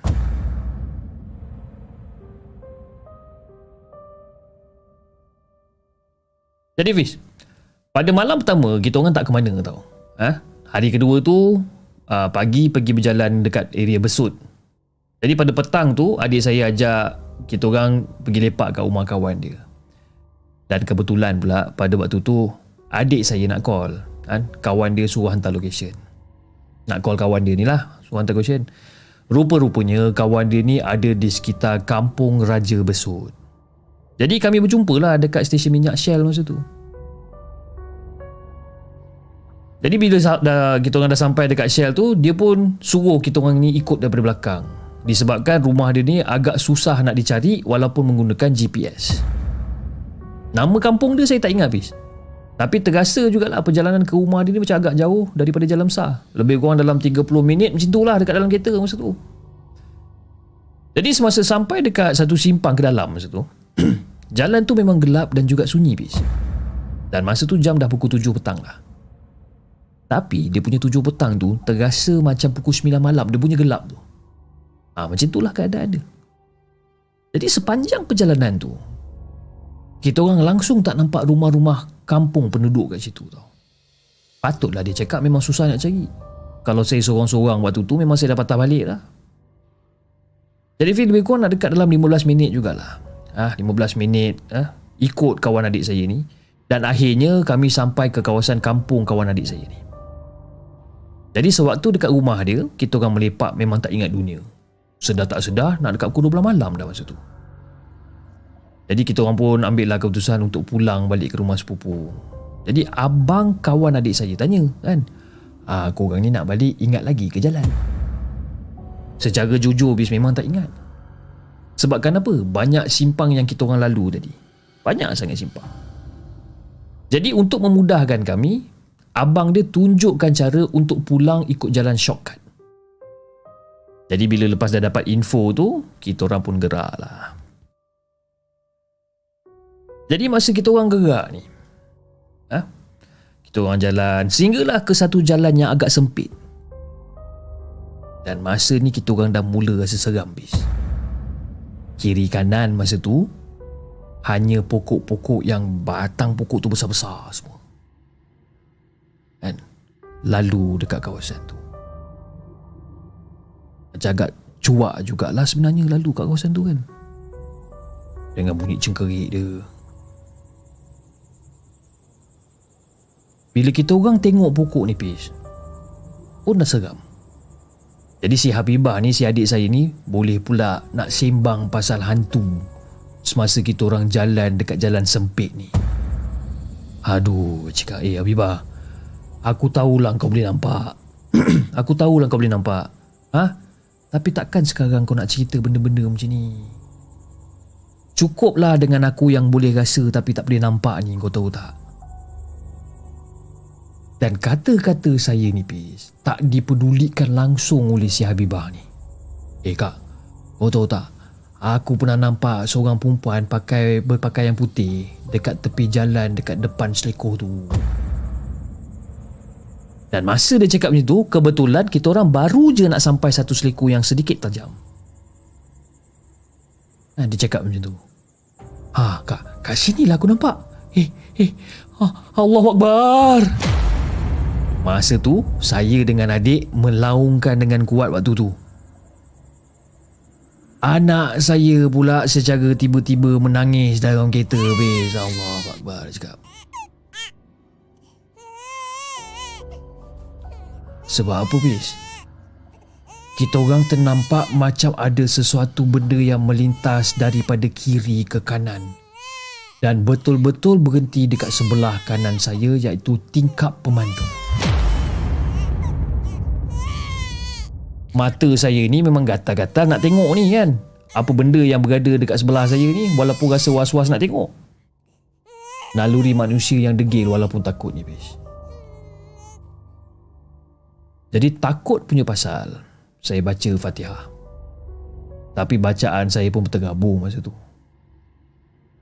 Jadi Fiz, pada malam pertama kita orang tak ke mana tau. Ha? Hari kedua tu uh, pagi pergi berjalan dekat area Besut. Jadi pada petang tu adik saya ajak kita orang pergi lepak kat rumah kawan dia. Dan kebetulan pula pada waktu tu adik saya nak call. Kan? Kawan dia suruh hantar location. Nak call kawan dia ni lah. Suruh hantar location. Rupa-rupanya kawan dia ni ada di sekitar kampung Raja Besut. Jadi kami berjumpa lah dekat stesen minyak Shell masa tu. Jadi bila dah, kita orang dah sampai dekat Shell tu, dia pun suruh kita orang ni ikut daripada belakang. Disebabkan rumah dia ni agak susah nak dicari walaupun menggunakan GPS. Nama kampung dia saya tak ingat habis. Tapi terasa jugalah perjalanan ke rumah dia ni macam agak jauh daripada jalan besar. Lebih kurang dalam 30 minit macam tu lah dekat dalam kereta masa tu. Jadi semasa sampai dekat satu simpang ke dalam masa tu, Jalan tu memang gelap dan juga sunyi bis. Dan masa tu jam dah pukul 7 petang lah. Tapi dia punya 7 petang tu terasa macam pukul 9 malam dia punya gelap tu. Ha, macam itulah keadaan dia. Jadi sepanjang perjalanan tu kita orang langsung tak nampak rumah-rumah kampung penduduk kat situ tau. Patutlah dia cakap memang susah nak cari. Kalau saya seorang-seorang waktu tu memang saya dah patah balik lah. Jadi Fil lebih kurang nak dekat dalam 15 minit jugalah ah 15 minit ah ikut kawan adik saya ni dan akhirnya kami sampai ke kawasan kampung kawan adik saya ni. Jadi sewaktu dekat rumah dia, kita orang melepak memang tak ingat dunia. Sedar tak sedar nak dekat pukul 12 malam dah masa tu. Jadi kita orang pun ambil lah keputusan untuk pulang balik ke rumah sepupu. Jadi abang kawan adik saya tanya kan, ah korang ni nak balik ingat lagi ke jalan? Secara jujur bis memang tak ingat. Sebabkan apa? Banyak simpang yang kita orang lalu tadi. Banyak sangat simpang. Jadi untuk memudahkan kami, abang dia tunjukkan cara untuk pulang ikut jalan shortcut. Jadi bila lepas dah dapat info tu, kita orang pun gerak lah. Jadi masa kita orang gerak ni, ha? kita orang jalan Sehinggalah ke satu jalan yang agak sempit Dan masa ni kita orang dah mula rasa seram bis Kiri kanan masa tu Hanya pokok-pokok yang batang pokok tu besar-besar semua. Kan? Lalu dekat kawasan tu. Agak cuak jugalah sebenarnya lalu kat kawasan tu kan. Dengan bunyi cengkerik dia. Bila kita orang tengok pokok ni Pis Pun dah seram Jadi si Habibah ni Si adik saya ni Boleh pula Nak sembang pasal hantu Semasa kita orang jalan Dekat jalan sempit ni. Aduh Cakap Eh Habibah Aku tahulah kau boleh nampak. Aku tahulah kau boleh nampak. Ha? Tapi takkan sekarang kau nak cerita benda-benda macam ni? Cukuplah dengan aku yang boleh rasa Tapi tak boleh nampak ni Kau tahu tak? Dan kata-kata saya ni Pis Tak dipedulikan langsung oleh si Habibah ni. Eh kak Kau tahu tak? Aku pernah nampak seorang perempuan pakai berpakaian putih Dekat tepi jalan dekat depan selekoh tu. Dan masa dia cakap macam tu Kebetulan kita orang baru je nak sampai satu selekoh yang sedikit tajam. Nah, dia cakap macam tu. Ha kak, kat sini lah aku nampak. Eh, eh, ha, Allah Akbar Masa tu, saya dengan adik melaungkan dengan kuat waktu tu. Anak saya pula secara tiba-tiba menangis dalam kereta. Bez, Allah Akbar, cakap. Sebab apa, Bez? Kita orang ternampak macam ada sesuatu benda yang melintas daripada kiri ke kanan. Dan betul-betul berhenti dekat sebelah kanan saya iaitu tingkap pemandu. Mata saya ni memang gatal-gatal nak tengok ni kan? Apa benda yang berada dekat sebelah saya ni walaupun rasa was-was nak tengok. Naluri manusia yang degil walaupun takut ni bis jadi takut punya pasal saya baca fatihah. Tapi bacaan saya pun tergabung masa tu.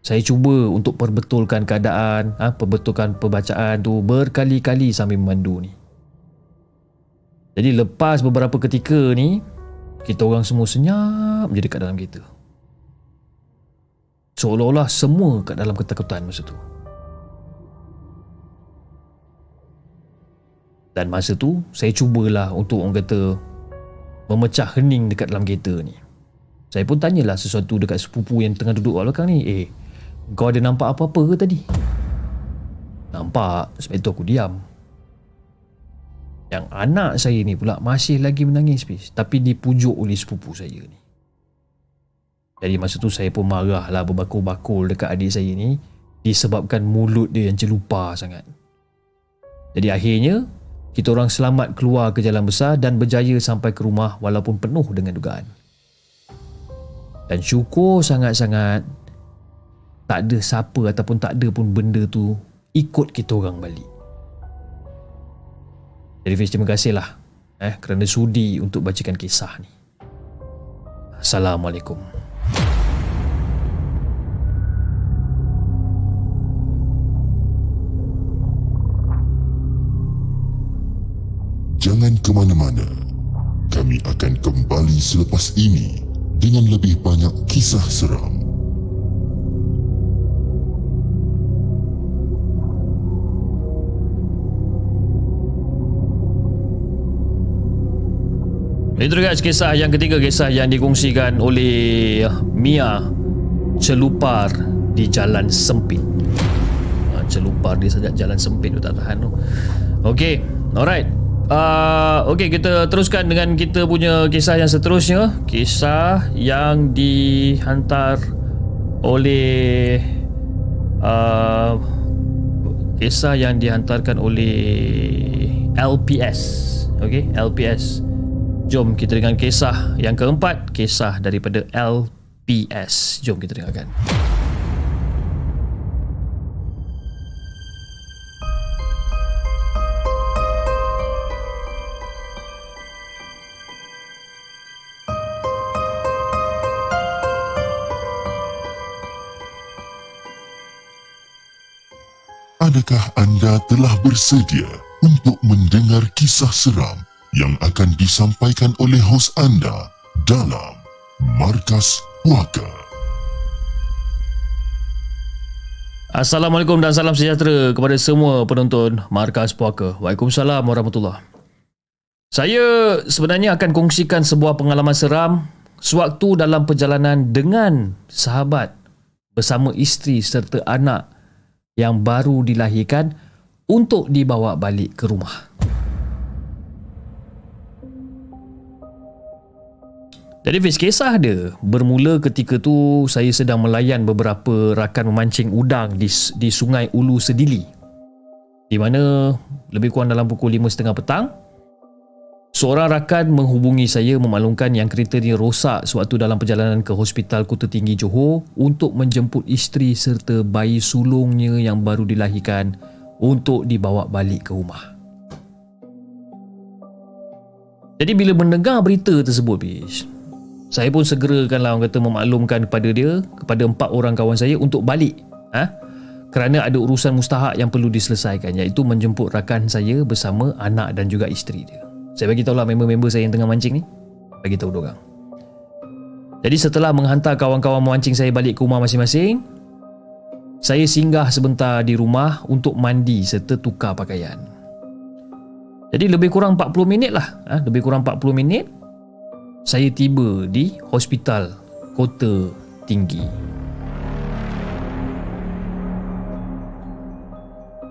Saya cuba untuk perbetulkan keadaan ha, perbetulkan pembacaan tu berkali-kali sambil memandu ni jadi lepas beberapa ketika ni Kita orang semua senyap je dekat dalam kereta. Seolah-olah semua kat dalam ketakutan masa tu. Dan masa tu saya cubalah untuk orang kata Memecah hening dekat dalam kereta ni. Saya pun tanyalah sesuatu dekat sepupu yang tengah duduk kat belakang ni Eh, kau ada nampak apa-apa ke tadi? Nampak, sebab itu aku diam yang anak saya ni pula masih lagi menangis bis, tapi dipujuk oleh sepupu saya ni. Jadi masa tu saya pun marah lah berbakul-bakul dekat adik saya ni disebabkan mulut dia yang celupa sangat. Jadi akhirnya kita orang selamat keluar ke jalan besar dan berjaya sampai ke rumah walaupun penuh dengan dugaan. Dan syukur sangat-sangat tak ada siapa ataupun tak ada pun benda tu ikut kita orang balik. Jadi Fiz terima kasih lah eh, kerana sudi untuk bacakan kisah ni. Assalamualaikum. Jangan ke mana-mana. Kami akan kembali selepas ini dengan lebih banyak kisah seram. Itu guys kisah yang ketiga kisah yang dikongsikan oleh Mia celupar di jalan sempit. Ha, celupar di saja jalan sempit tu tak tahan tu. Okey, alright. Uh, Okey kita teruskan dengan kita punya kisah yang seterusnya Kisah yang dihantar oleh uh, Kisah yang dihantarkan oleh LPS Okey, LPS Jom kita dengar kisah yang keempat Kisah daripada LPS Jom kita dengarkan. Adakah anda telah bersedia untuk mendengar kisah seram yang akan disampaikan oleh hos anda dalam Markas Puaka? Assalamualaikum dan salam sejahtera kepada semua penonton Markas Puaka. Waalaikumsalam warahmatullahi Saya sebenarnya akan kongsikan sebuah pengalaman seram sewaktu dalam perjalanan dengan sahabat bersama isteri serta anak yang baru dilahirkan untuk dibawa balik ke rumah. Jadi Fiz, kisah dia bermula ketika tu saya sedang melayan beberapa rakan memancing udang di, di sungai Ulu Sedili. Di mana lebih kurang dalam pukul 5.30 petang, seorang rakan menghubungi saya memaklumkan yang kereta rosak sewaktu dalam perjalanan ke Hospital Kota Tinggi Johor untuk menjemput isteri serta bayi sulungnya yang baru dilahirkan untuk dibawa balik ke rumah. Jadi bila mendengar berita tersebut, Fiz, saya pun segerakanlah orang kata memaklumkan kepada dia kepada empat orang kawan saya untuk balik ha? kerana ada urusan mustahak yang perlu diselesaikan iaitu menjemput rakan saya bersama anak dan juga isteri dia saya bagi tahu lah member-member saya yang tengah mancing ni bagi tahu orang. jadi setelah menghantar kawan-kawan memancing saya balik ke rumah masing-masing saya singgah sebentar di rumah untuk mandi serta tukar pakaian jadi lebih kurang 40 minit lah ha? lebih kurang 40 minit saya tiba di hospital kota tinggi.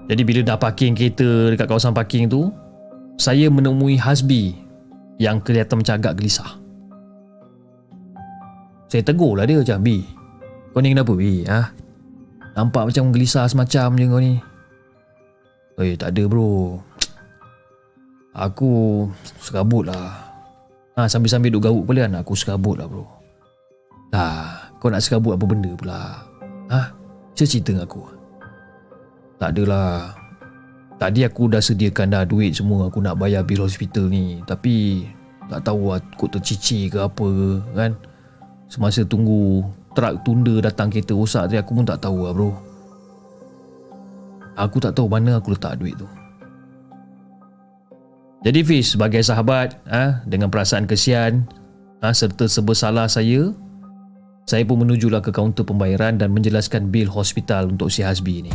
Jadi bila dah parking kereta dekat kawasan parking tu, saya menemui Hasbi yang kelihatan macam agak gelisah. Saya tegur lah dia macam, Bi, kau ni kenapa Bi? Ha? Nampak macam gelisah semacam je kau ni. Eh, tak ada bro. Aku serabut lah. Ha, sambil-sambil duk garuk pula kan aku serabut lah bro. Dah, kau nak serabut apa benda pula? Ha? Cerita dengan aku. Tak adalah. Tadi aku dah sediakan dah duit semua aku nak bayar bil hospital ni. Tapi tak tahu aku tercicir ke apa kan. Semasa tunggu truk tunda datang kereta rosak tadi aku pun tak tahu lah bro. Aku tak tahu mana aku letak duit tu. Jadi Fiz sebagai sahabat ha, dengan perasaan kesian ha, serta sebersalah saya saya pun menujulah ke kaunter pembayaran dan menjelaskan bil hospital untuk si Hasbi ni.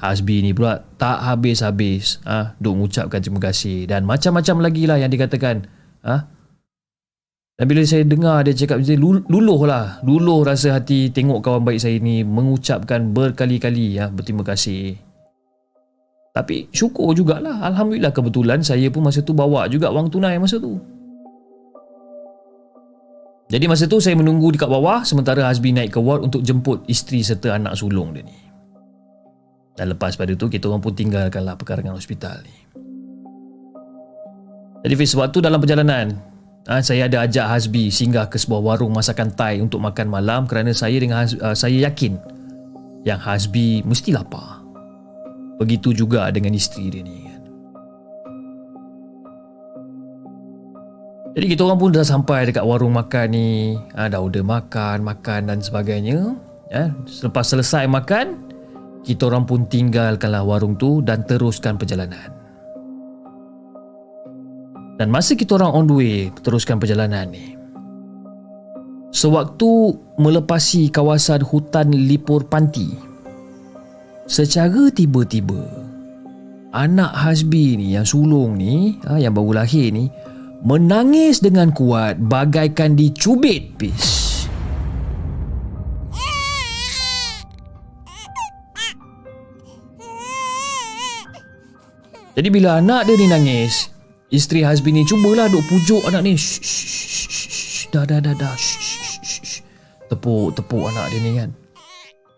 Hasbi ni pula tak habis-habis ha, duk mengucapkan terima kasih dan macam-macam lagi lah yang dikatakan. Ha? Dan bila saya dengar dia cakap macam luluh lah. Luluh rasa hati tengok kawan baik saya ni mengucapkan berkali-kali ya, berterima kasih. Tapi syukur jugalah. Alhamdulillah kebetulan saya pun masa tu bawa juga wang tunai masa tu. Jadi masa tu saya menunggu dekat bawah Sementara Hasbi naik ke ward untuk jemput isteri serta anak sulung dia ni. Dan lepas pada tu kita orang pun tinggalkanlah perkarangan hospital ni. Jadi Fiz waktu dalam perjalanan ha, Saya ada ajak Hasbi singgah ke sebuah warung masakan Thai untuk makan malam Kerana saya dengan Hasbi, uh, saya yakin Yang Hasbi mesti lapar Begitu juga dengan isteri dia ni kan. Jadi kita orang pun dah sampai dekat warung makan ni. Ha, Dah order makan, makan dan sebagainya ha, Selepas selesai makan Kita orang pun tinggalkanlah warung tu Dan teruskan perjalanan. Dan masa kita orang on the way Teruskan perjalanan ni Sewaktu melepasi kawasan hutan Lipur Panti Secara tiba-tiba Anak Hasbi ni yang sulung ni ha, Yang baru lahir ni Menangis dengan kuat Bagaikan dicubit pis. Jadi bila anak dia ni nangis Isteri Hasbi ni cubalah duk pujuk anak ni. Shh, shh, shh, shh, Dah dah dah dah. Shh, shh, shh, shh. Tepuk tepuk anak dia ni kan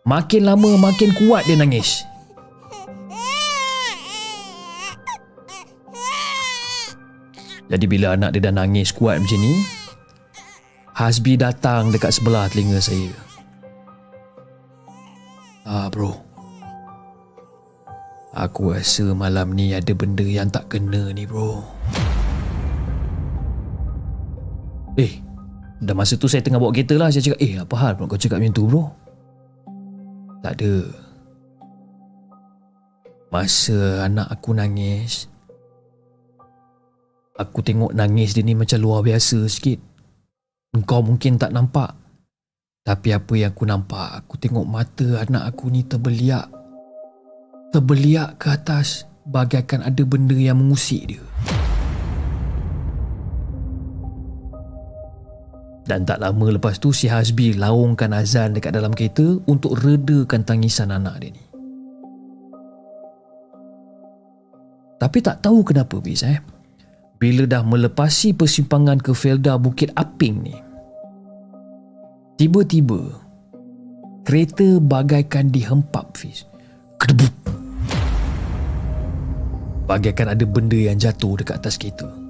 Makin lama makin kuat dia nangis. Jadi bila anak dia dah nangis kuat macam ni, Hasbi datang dekat sebelah telinga saya. Ah bro. Aku rasa malam ni ada benda yang tak kena ni bro. Eh, dah masa tu saya tengah bawa kereta lah. Saya cakap, eh apa hal kau cakap macam tu bro? Tak ada. Masa anak aku nangis Aku tengok nangis dia ni macam luar biasa sikit. Engkau mungkin tak nampak. Tapi apa yang aku nampak? Aku tengok mata anak aku ni terbeliak. Terbeliak ke atas Bagaikan ada benda yang mengusik dia Dan tak lama lepas tu si Hasbi laungkan azan dekat dalam kereta untuk redakan tangisan anak dia ni. Tapi tak tahu kenapa bis eh. Bila dah melepasi persimpangan ke Felda Bukit Aping ni. Tiba-tiba kereta bagaikan dihempap Fiz. Kedebuk. Bagaikan ada benda yang jatuh dekat atas kereta.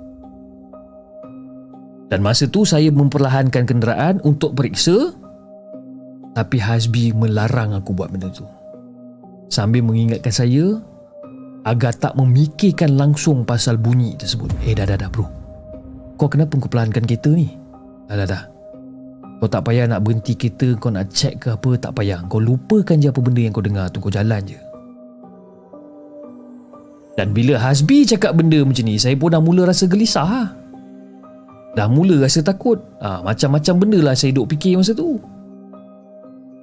Dan masa tu saya memperlahankan kenderaan untuk periksa tapi Hasbi melarang aku buat benda tu. Sambil mengingatkan saya agar tak memikirkan langsung pasal bunyi tersebut. Eh dah dah dah bro. Kau kenapa kau perlahankan kereta ni? Dah dah dah. Kau tak payah nak berhenti kereta Kau nak check ke apa Tak payah Kau lupakan je apa benda yang kau dengar tu Kau jalan je Dan bila Hasbi cakap benda macam ni Saya pun dah mula rasa gelisah ha? Dah mula rasa takut. Ha, Macam-macam benda lah saya duk fikir masa tu.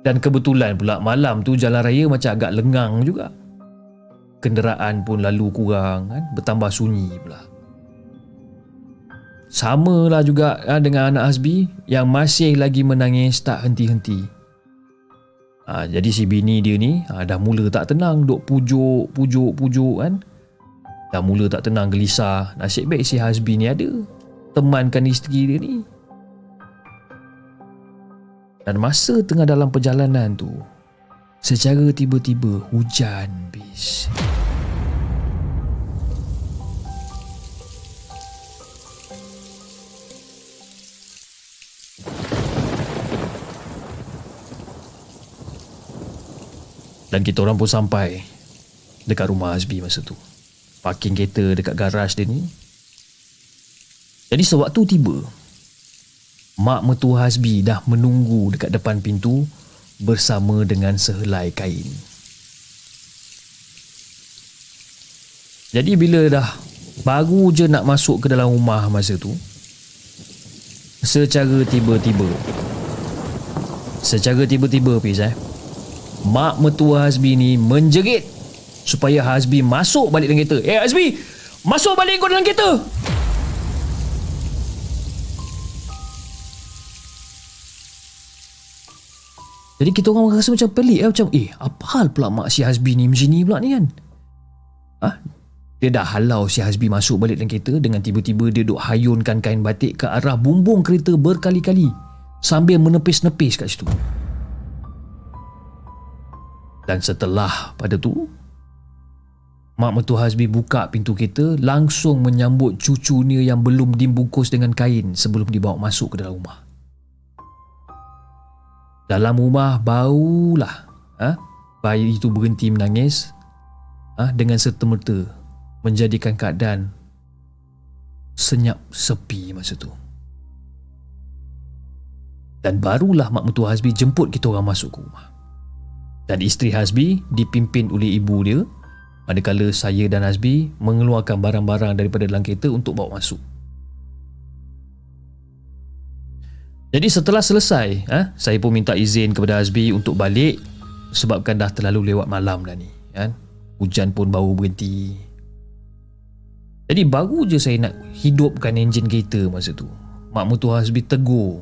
Dan kebetulan pula malam tu jalan raya macam agak lengang juga. Kenderaan pun lalu kurang kan? Bertambah sunyi pula. Sama lah juga ha, dengan anak Hasbi Yang masih lagi menangis tak henti-henti. Ha, Jadi si bini dia ni ha, dah mula tak tenang Duk pujuk, pujuk, pujuk kan. Dah mula tak tenang gelisah. Nasib baik si Hasbi ni ada temankan isteri dia ni. Dan masa tengah dalam perjalanan tu, secara tiba-tiba hujan bis. Dan kita orang pun sampai dekat rumah Azbi masa tu. Parking kereta dekat garaj dia ni jadi sewaktu tiba, mak mertua Hasbi dah menunggu dekat depan pintu bersama dengan sehelai kain. Jadi bila dah baru je nak masuk ke dalam rumah masa tu, secara tiba-tiba, secara tiba-tiba Fiz eh, mak mertua Hasbi ni menjerit supaya Hasbi masuk balik dalam kereta. Eh Hasbi, masuk balik kau dalam kereta! Jadi kita orang rasa macam pelik eh? Macam eh apa hal pula mak si Hasbi ni macam ni pula ni kan ha? Dia dah halau si Hasbi masuk balik dalam kereta Dengan tiba-tiba dia duk hayunkan kain batik ke arah bumbung kereta berkali-kali Sambil menepis-nepis kat situ Dan setelah pada tu Mak mertua Hasbi buka pintu kereta Langsung menyambut cucunya yang belum dibungkus dengan kain Sebelum dibawa masuk ke dalam rumah dalam rumah baulah ha? bayi itu berhenti menangis ha? dengan serta-merta menjadikan keadaan senyap sepi masa tu. Dan barulah mak mertua Hasbi jemput kita orang masuk ke rumah. Dan isteri Hasbi dipimpin oleh ibu dia manakala saya dan Hasbi mengeluarkan barang-barang daripada dalam kereta untuk bawa masuk. Jadi setelah selesai, eh, saya pun minta izin kepada Azbi untuk balik sebabkan dah terlalu lewat malam dah ni. Kan? Hujan pun baru berhenti. Jadi baru je saya nak hidupkan enjin kereta masa tu. Mak mutua Azbi tegur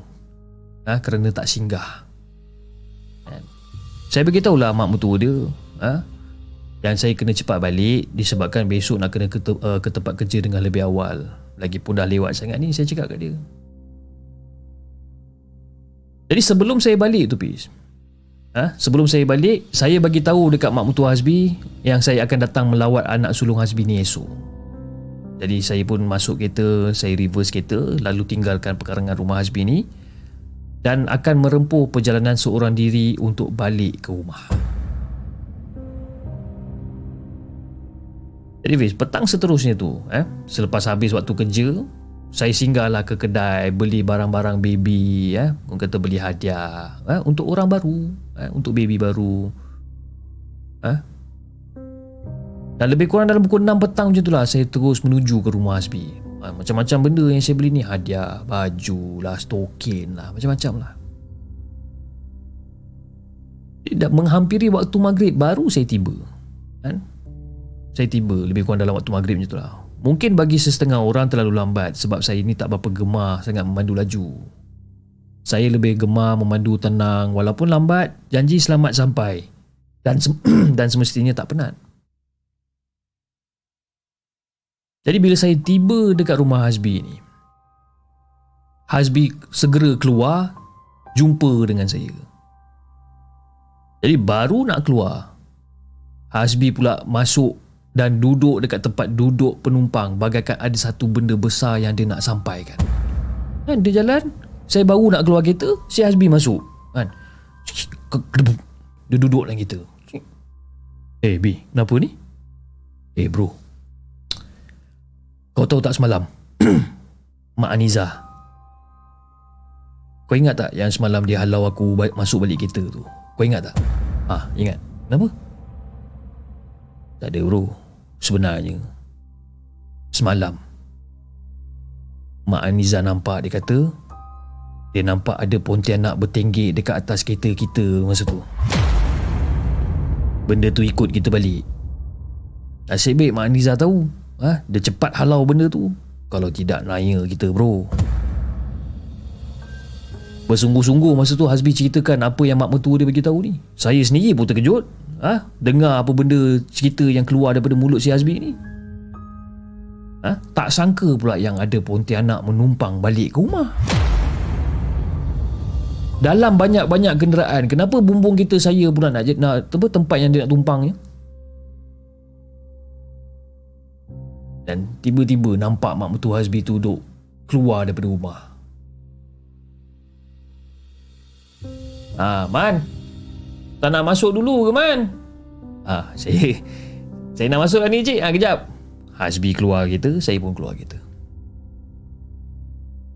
ha, kerana tak singgah. Kan? Saya beritahulah mak mutua dia ha, yang saya kena cepat balik disebabkan besok nak kena ke, uh, ke tempat kerja dengan lebih awal. Lagipun dah lewat sangat ni saya cakap kat dia. Jadi sebelum saya balik tu Pis ha? Sebelum saya balik Saya bagi tahu dekat Mak Mutu Hasbi Yang saya akan datang melawat anak sulung Hasbi ni esok Jadi saya pun masuk kereta Saya reverse kereta Lalu tinggalkan pekarangan rumah Hasbi ni Dan akan merempuh perjalanan seorang diri Untuk balik ke rumah Jadi Fiz, petang seterusnya tu eh, Selepas habis waktu kerja saya singgahlah ke kedai beli barang-barang baby ya. Orang kata beli hadiah eh, untuk orang baru eh, untuk baby baru. Eh. Dan lebih kurang dalam pukul 6 petang macam tu lah Saya terus menuju ke rumah Hasbi. Ha, Macam-macam benda yang saya beli ni Hadiah, baju lah, stokin lah Macam-macam lah. Dah menghampiri waktu maghrib Baru saya tiba kan? Saya tiba lebih kurang dalam waktu maghrib macam tu lah Mungkin bagi sesetengah orang terlalu lambat Sebab saya ni tak berapa gemar sangat memandu laju. Saya lebih gemar memandu tenang Walaupun lambat Janji selamat sampai Dan, sem- dan semestinya tak penat. Jadi bila saya tiba dekat rumah Hasbi ni Hasbi segera keluar Jumpa dengan saya. Jadi baru nak keluar Hasbi pula masuk dan duduk dekat tempat duduk penumpang bagaikan ada satu benda besar yang dia nak sampaikan. Kan dia jalan, saya baru nak keluar kereta, si Hasbi masuk. Kan. Dia duduk dalam kereta. Eh B, kenapa ni? Eh bro, kau tahu tak semalam Mak Aniza Kau ingat tak yang semalam dia halau aku masuk balik kereta tu Kau ingat tak? Ah, ingat Kenapa? Tak ada bro Sebenarnya Semalam Mak Aniza nampak dia kata Dia nampak ada pontianak bertenggek dekat atas kereta kita masa tu Benda tu ikut kita balik Nasib baik Mak Aniza tahu ha? Dia cepat halau benda tu Kalau tidak naya kita bro Bersungguh-sungguh masa tu Hasbi ceritakan apa yang mak mertua dia bagi tahu ni. Saya sendiri pun terkejut. Ha? Dengar apa benda cerita yang keluar daripada mulut si Hasbi ni. Ha? Tak sangka pula yang ada pontianak menumpang balik ke rumah. Dalam banyak-banyak kenderaan, kenapa bumbung kita saya pula nak, nak apa, tempat yang dia nak tumpangnya? Dan tiba-tiba nampak mak mertua Hasbi tu duduk keluar daripada rumah. Ah, Man. Tak nak masuk dulu ke, Man? Ah, saya saya nak masuk lah ni, cik. Ah, kejap. Hasbi keluar kita, saya pun keluar kita.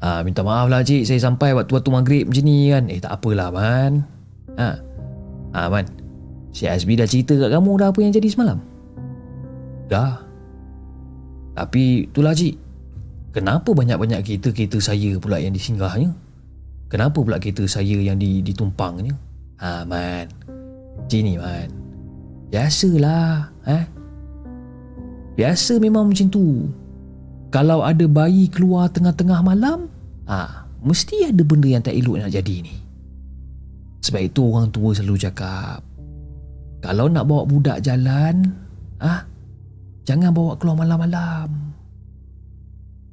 Ah, minta maaf lah, cik. Saya sampai waktu-waktu maghrib macam ni kan. Eh, tak apalah, Man. Ah, ah Man. Si Hasbi dah cerita kat kamu dah apa yang jadi semalam? Dah. Tapi itulah cik. Kenapa banyak-banyak kereta-kereta saya pula yang disinggahnya? Kenapa pula kereta saya yang di, ditumpangnya? Ha, Man. Sini, Man. Biasalah. Eh? Biasa memang macam tu. Kalau ada bayi keluar tengah-tengah malam, ah, ha, mesti ada benda yang tak elok nak jadi ni. Sebab itu orang tua selalu cakap, kalau nak bawa budak jalan, ah, ha, jangan bawa keluar malam-malam.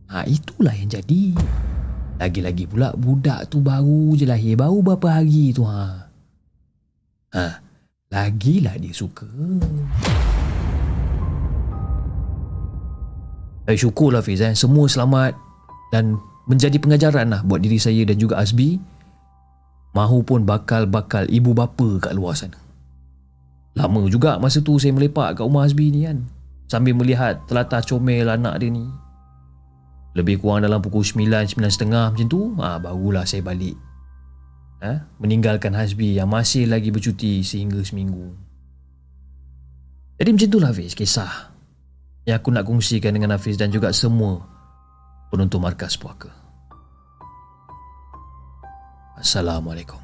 Ah, ha, itulah yang jadi. Lagi-lagi pula budak tu baru je lahir Baru berapa hari tu ha. Ha, lagilah dia suka. Eh syukurlah Fiz eh. Semua selamat Dan menjadi pengajaran lah Buat diri saya dan juga Azbi. Mahu pun bakal-bakal ibu bapa kat luar sana. Lama juga masa tu saya melepak kat rumah Azbi ni kan. Sambil melihat telatah comel anak dia ni. Lebih kurang dalam pukul 9, 9.30 macam tu. Ha, Barulah saya balik ha? Meninggalkan Hasbi yang masih lagi bercuti sehingga seminggu Jadi macam itulah Hafiz kisah Yang aku nak kongsikan dengan Hafiz dan juga semua Penonton Markas Puaka Assalamualaikum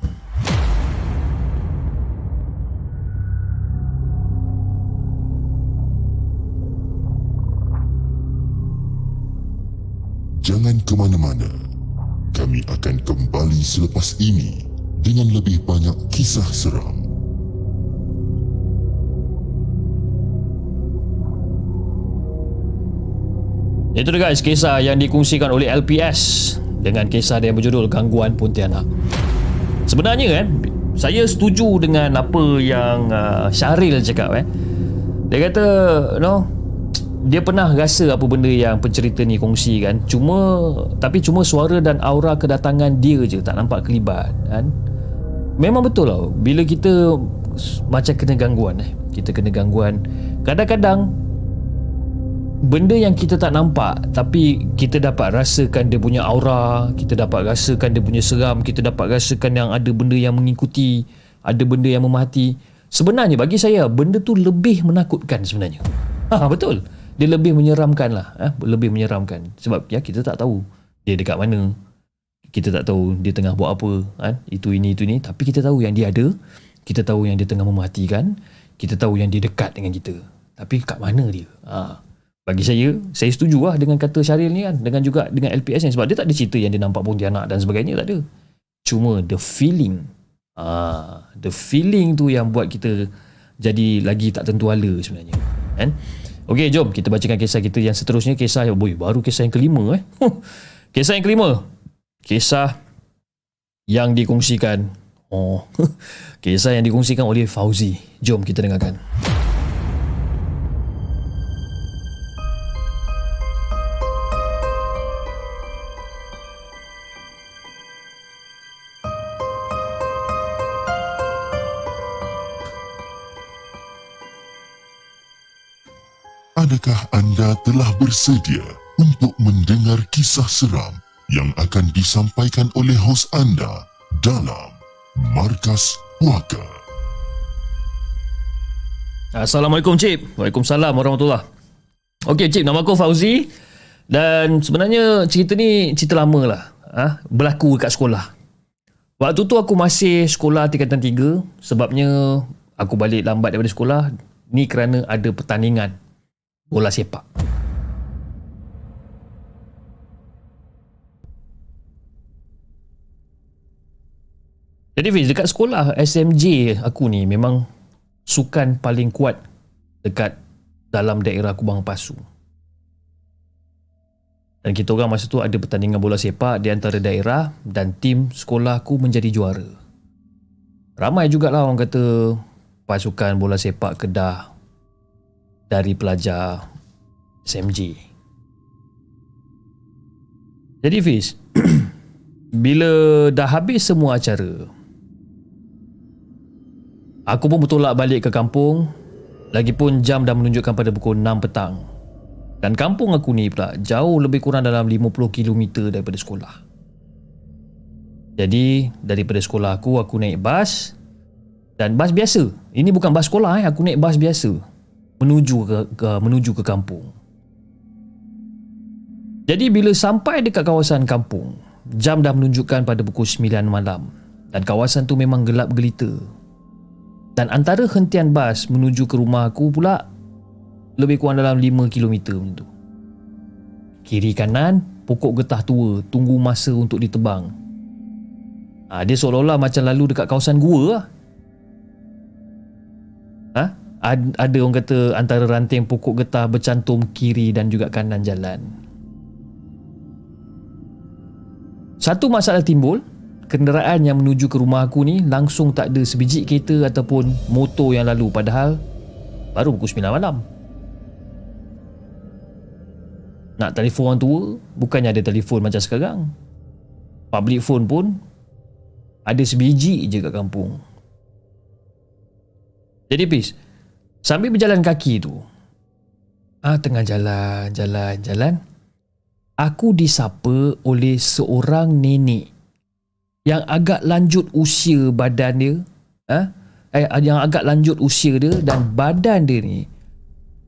Jangan ke mana-mana. Kami akan kembali selepas ini dengan lebih banyak kisah seram. Itu dia guys kisah yang dikongsikan oleh LPS dengan kisah dia berjudul Gangguan Pontianak. Sebenarnya kan saya setuju dengan apa yang uh, Syaril cakap eh. Dia kata no dia pernah rasa apa benda yang pencerita ni kongsi kan cuma tapi cuma suara dan aura kedatangan dia je tak nampak kelibat kan? Memang betul lah bila kita macam kena gangguan eh kita kena gangguan. Kadang-kadang benda yang kita tak nampak tapi kita dapat rasakan dia punya aura kita dapat rasakan dia punya seram kita dapat rasakan yang ada benda yang mengikuti ada benda yang memahati. Sebenarnya bagi saya benda tu lebih menakutkan sebenarnya. Ha, betul. Dia lebih menyeramkan lah. Eh? Lebih menyeramkan. Sebab ya kita tak tahu dia dekat mana. Kita tak tahu dia tengah buat apa. Kan? Itu ini, itu ini. Tapi kita tahu yang dia ada. Kita tahu yang dia tengah mematikan. Kita tahu yang dia dekat dengan kita. Tapi kat mana dia? Ha. Bagi saya, saya setuju lah dengan kata Syaril ni kan. Dengan juga dengan LPS ni. Sebab dia tak ada cerita yang dia nampak Pontianak dan sebagainya. Tak ada. Cuma the feeling. Ah, the feeling tu yang buat kita jadi lagi tak tentu ala sebenarnya. Kan? Okey, jom kita bacakan kisah kita yang seterusnya. Kisah yang baru kisah yang kelima eh. kisah yang kelima. Kisah yang dikongsikan. Oh, kisah yang dikongsikan oleh Fauzi. Jom kita dengarkan. Adakah anda telah bersedia untuk mendengar kisah seram yang akan disampaikan oleh hos anda dalam Markas Puaka? Assalamualaikum Cip. Waalaikumsalam warahmatullahi. Okey Cip, nama aku Fauzi dan sebenarnya cerita ni cerita lama lah. Ha? Berlaku kat sekolah. Waktu tu aku masih sekolah tingkatan 3 sebabnya aku balik lambat daripada sekolah ni kerana ada pertandingan bola sepak. Jadi Fiz, dekat sekolah SMJ aku ni memang sukan paling kuat dekat dalam daerah Kubang Pasu. Dan kita orang masa tu ada pertandingan bola sepak di antara daerah dan tim sekolah aku menjadi juara. Ramai jugalah orang kata pasukan bola sepak Kedah dari pelajar SMG. Jadi Fiz, bila dah habis semua acara, aku pun bertolak balik ke kampung, lagipun jam dah menunjukkan pada pukul 6 petang. Dan kampung aku ni pula jauh lebih kurang dalam 50 km daripada sekolah. Jadi, daripada sekolah aku, aku naik bas dan bas biasa. Ini bukan bas sekolah, eh. aku naik bas biasa menuju ke, ke menuju ke kampung. Jadi bila sampai dekat kawasan kampung, jam dah menunjukkan pada pukul 9 malam dan kawasan tu memang gelap gelita. Dan antara hentian bas menuju ke rumah aku pula lebih kurang dalam 5 km macam tu. Kiri kanan pokok getah tua tunggu masa untuk ditebang. Ha, dia seolah-olah macam lalu dekat kawasan gua lah. Ha? ada orang kata antara ranting pokok getah bercantum kiri dan juga kanan jalan. Satu masalah timbul, kenderaan yang menuju ke rumah aku ni langsung tak ada sebiji kereta ataupun motor yang lalu padahal baru pukul 9 malam. Nak telefon orang tua, bukannya ada telefon macam sekarang. Public phone pun ada sebiji je kat kampung. Jadi Pis, Sambil berjalan kaki tu ah, Tengah jalan Jalan Jalan Aku disapa oleh seorang nenek Yang agak lanjut usia badan dia ah, eh, Yang agak lanjut usia dia Dan badan dia ni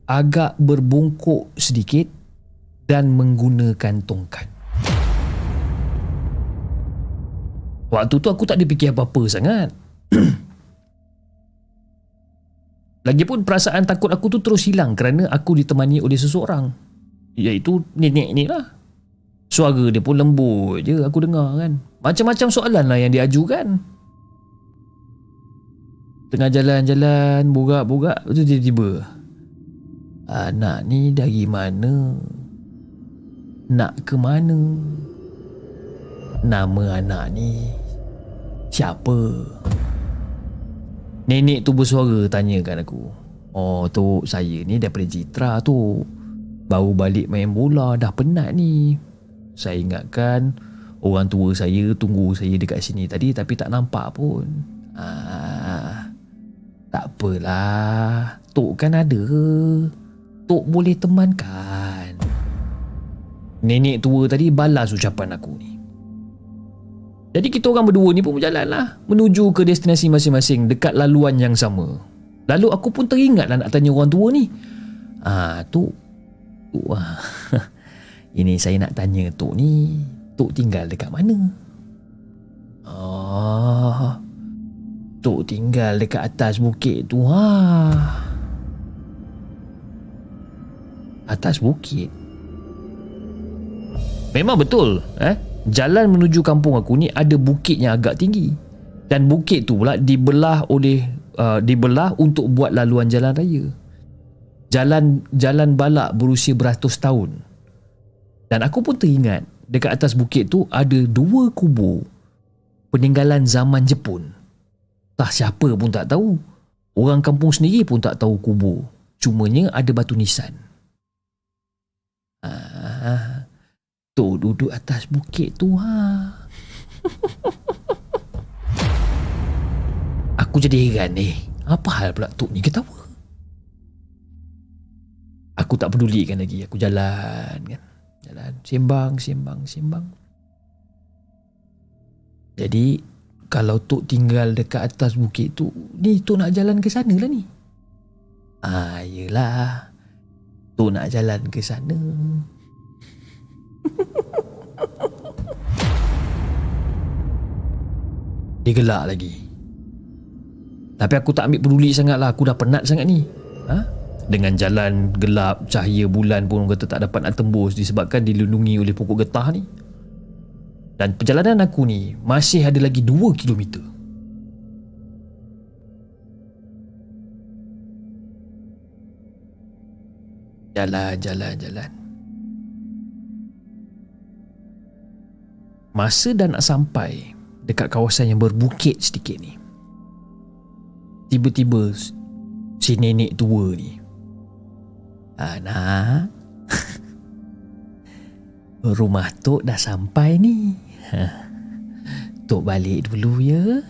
Agak berbungkuk sedikit Dan menggunakan tongkat. Waktu tu aku tak ada fikir apa-apa sangat Lagipun perasaan takut aku tu terus hilang kerana aku ditemani oleh seseorang. Iaitu nenek ni lah. Suara dia pun lembut je aku dengar kan. Macam-macam soalan lah yang diajukan. Tengah jalan-jalan, bogak-bogak, tu tiba-tiba. Anak ni dari mana? Nak ke mana? Nama anak ni siapa? Nenek tu bersuara tanyakan aku. Oh tu saya ni daripada Citra tu. Baru balik main bola dah penat ni. Saya ingatkan orang tua saya tunggu saya dekat sini tadi tapi tak nampak pun. Ah, tak apalah. Tok kan ada. Tok boleh temankan. Nenek tua tadi balas ucapan aku ni. Jadi kita orang berdua ni pun berjalan lah menuju ke destinasi masing-masing dekat laluan yang sama. Lalu aku pun teringat lah nak tanya orang tua ni. Ah, Tok. Tok ah. Ini saya nak tanya Tok ni, Tok tinggal dekat mana? Oh. Tok tinggal dekat atas bukit tu ha. Atas bukit. Memang betul, eh? Jalan menuju kampung aku ni ada bukit yang agak tinggi. Dan bukit tu pula dibelah oleh uh, dibelah untuk buat laluan jalan raya. Jalan jalan balak berusia beratus tahun. Dan aku pun teringat dekat atas bukit tu ada dua kubur peninggalan zaman Jepun. Tak siapa pun tak tahu. Orang kampung sendiri pun tak tahu kubur. Cumanya ada batu nisan. Ah, tu duduk atas bukit tu ha. Aku jadi heran ni. Apa hal pula Tok ni ketawa? Aku tak pedulikan lagi. Aku jalan kan. Jalan. Sembang, sembang, sembang. Jadi, kalau Tok tinggal dekat atas bukit tu, ni Tok nak jalan ke sana lah ni. Ah, yelah. Tok nak jalan ke sana. Dia gelak lagi. Tapi aku tak ambil peduli sangat lah. Aku dah penat sangat ni. Ha? Dengan jalan gelap, cahaya bulan pun kata tak dapat nak tembus disebabkan dilindungi oleh pokok getah ni. Dan perjalanan aku ni masih ada lagi 2 kilometer. Jalan, jalan, jalan. Masa dah nak sampai dekat kawasan yang berbukit sedikit ni. Tiba-tiba si nenek tua ni. Anak. Rumah Tok dah sampai ni. Tok balik dulu ya.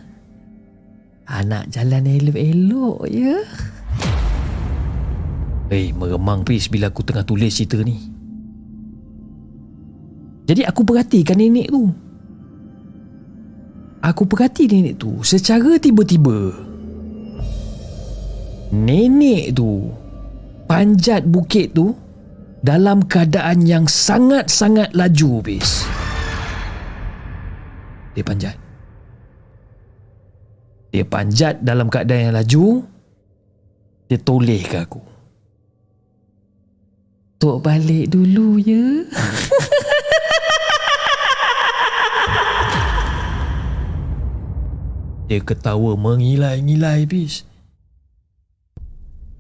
Anak jalan elok-elok ya. Eh, hey, meremang pis bila aku tengah tulis cerita ni. Jadi aku perhatikan nenek tu. Aku perhati nenek tu secara tiba-tiba. Nenek tu panjat bukit tu dalam keadaan yang sangat-sangat laju bis. Dia panjat. Dia panjat dalam keadaan yang laju. Dia toleh ke aku. Tok balik dulu ya. Dia ketawa mengilai-ngilai bis.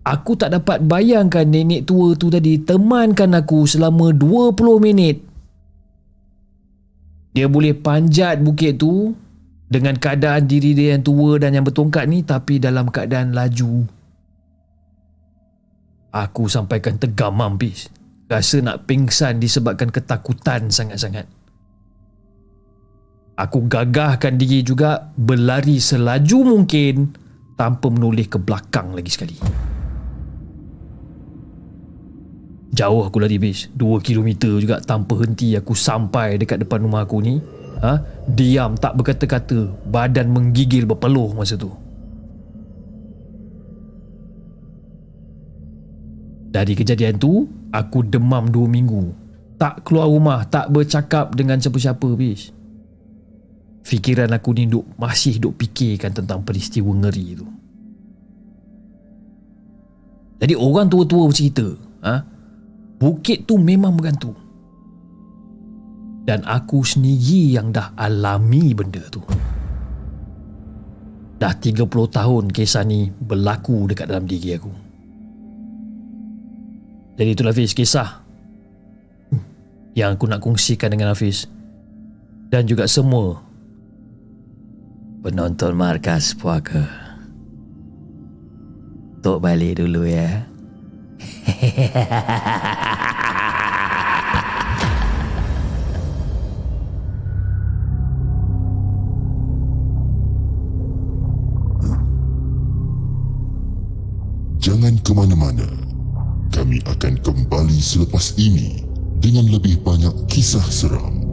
Aku tak dapat bayangkan nenek tua tu tadi temankan aku selama 20 minit. Dia boleh panjat bukit tu dengan keadaan diri dia yang tua dan yang bertongkat ni tapi dalam keadaan laju. Aku sampaikan tegam mampis. Rasa nak pingsan disebabkan ketakutan sangat-sangat. Aku gagahkan diri juga berlari selaju mungkin tanpa menoleh ke belakang lagi sekali. Jauh aku lari bis 2 km juga tanpa henti aku sampai dekat depan rumah aku ni. Ha? Diam tak berkata-kata. Badan menggigil berpeluh masa tu. Dari kejadian tu Aku demam 2 minggu. Tak keluar rumah Tak bercakap dengan siapa-siapa bis Fikiran aku ni duk, masih duk fikirkan tentang peristiwa ngeri tu. Jadi orang tua-tua bercerita, ha? bukit tu memang bergantung. Dan aku sendiri yang dah alami benda tu. Dah 30 tahun kisah ni berlaku dekat dalam diri aku. Jadi itulah Hafiz kisah yang aku nak kongsikan dengan Hafiz dan juga semua penonton markas puaka. Tok balik dulu ya. Jangan ke mana-mana. Kami akan kembali selepas ini dengan lebih banyak kisah seram.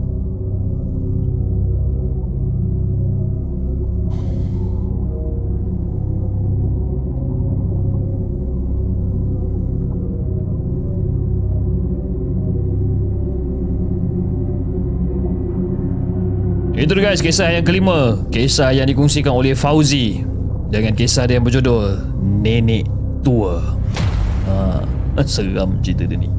Dia guys kisah yang kelima. Kisah yang dikongsikan oleh Fauzi Dengan kisah dia yang berjudul Nenek Tua. Ha, Seram cerita dia ni.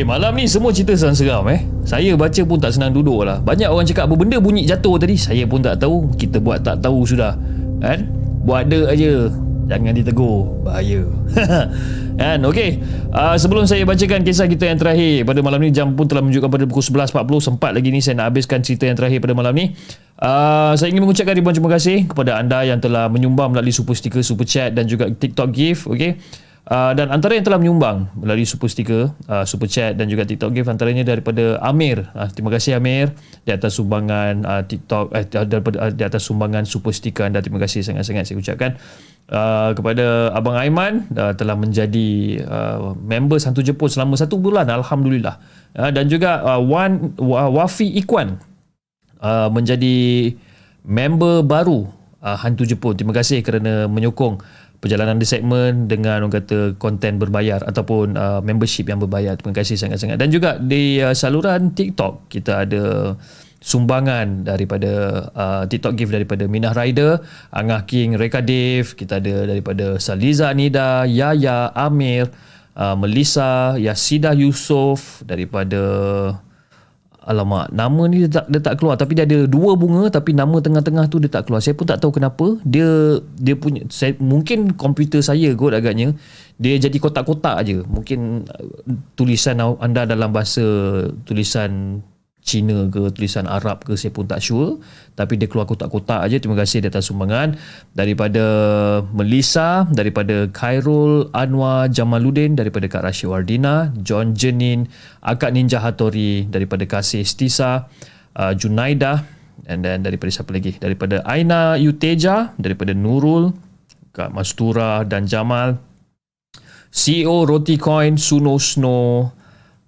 Eh malam ni semua cerita seram-seram eh. Saya baca pun tak senang duduk lah. Banyak orang cakap apa benda bunyi jatuh tadi. Saya pun tak tahu. Kita buat tak tahu sudah. Kan? Buat ada aja Jangan ditegur. Bahaya. Kan? Okay uh, Sebelum saya bacakan kisah kita yang terakhir Pada malam ni jam pun telah menunjukkan pada pukul 11.40 Sempat lagi ni saya nak habiskan cerita yang terakhir pada malam ni. Uh, Saya ingin mengucapkan ribuan terima kasih Kepada anda yang telah menyumbang melalui super sticker, super chat Dan juga TikTok gift Okay Uh, dan antara yang telah menyumbang melalui super sticker, uh, super chat dan juga TikTok gift antaranya daripada Amir. Uh, terima kasih Amir di atas sumbangan uh, TikTok eh, daripada uh, di atas sumbangan super sticker anda. Terima kasih sangat-sangat saya ucapkan. Uh, kepada Abang Aiman uh, telah menjadi uh, member Santu Jepun selama satu bulan Alhamdulillah uh, dan juga uh, Wan uh, Wafi Ikwan uh, menjadi member baru uh, Hantu Jepun terima kasih kerana menyokong perjalanan di segmen dengan orang kata konten berbayar ataupun uh, membership yang berbayar. Terima kasih sangat-sangat. Dan juga di uh, saluran TikTok kita ada sumbangan daripada uh, TikTok gift daripada Minah Rider, Angah King, Reka Dave, kita ada daripada Saliza Nida, Yaya, Amir, uh, Melissa, Yasida Yusof daripada Alamak, nama ni dia tak, dia tak keluar tapi dia ada dua bunga tapi nama tengah-tengah tu dia tak keluar. Saya pun tak tahu kenapa. Dia dia punya saya mungkin komputer saya kot agaknya dia jadi kotak-kotak aja. Mungkin uh, tulisan anda dalam bahasa tulisan Cina ke tulisan Arab ke saya pun tak sure. Tapi dia keluar kotak-kotak aja terima kasih di atas sumbangan. Daripada Melissa daripada Khairul Anwar Jamaluddin daripada Kak Rashid Wardina John Jenin Akak Ninja Hattori daripada Kasih Stisa uh, Junaida and then daripada siapa lagi? Daripada Aina Yuteja daripada Nurul Kak Mastura dan Jamal. CEO Roti Coin Suno Snow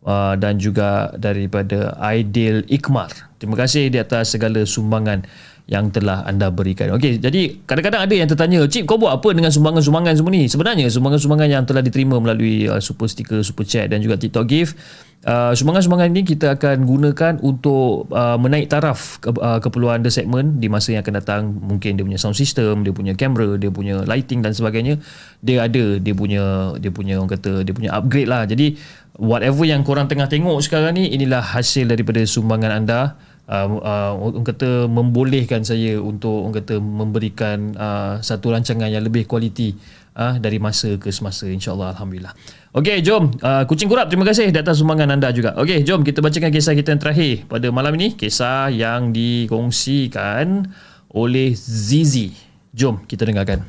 uh, dan juga daripada Aidil Ikmar. Terima kasih di atas segala sumbangan yang telah anda berikan. Okey, jadi kadang-kadang ada yang tertanya, "Cip, kau buat apa dengan sumbangan-sumbangan semua ni?" Sebenarnya sumbangan-sumbangan yang telah diterima melalui uh, super sticker, super chat dan juga TikTok gift Uh, sumbangan-sumbangan ini kita akan gunakan untuk uh, menaik taraf ke, uh, keperluan the segment di masa yang akan datang mungkin dia punya sound system dia punya kamera dia punya lighting dan sebagainya dia ada dia punya dia punya orang kata dia punya upgrade lah jadi whatever yang korang tengah tengok sekarang ni inilah hasil daripada sumbangan anda uh, uh, orang kata membolehkan saya untuk orang kata memberikan uh, satu rancangan yang lebih kualiti uh, dari masa ke semasa insyaallah alhamdulillah Okey, jom. Uh, kucing kurap, terima kasih di atas sumbangan anda juga. Okey, jom kita bacakan kisah kita yang terakhir pada malam ini. Kisah yang dikongsikan oleh Zizi. Jom kita dengarkan.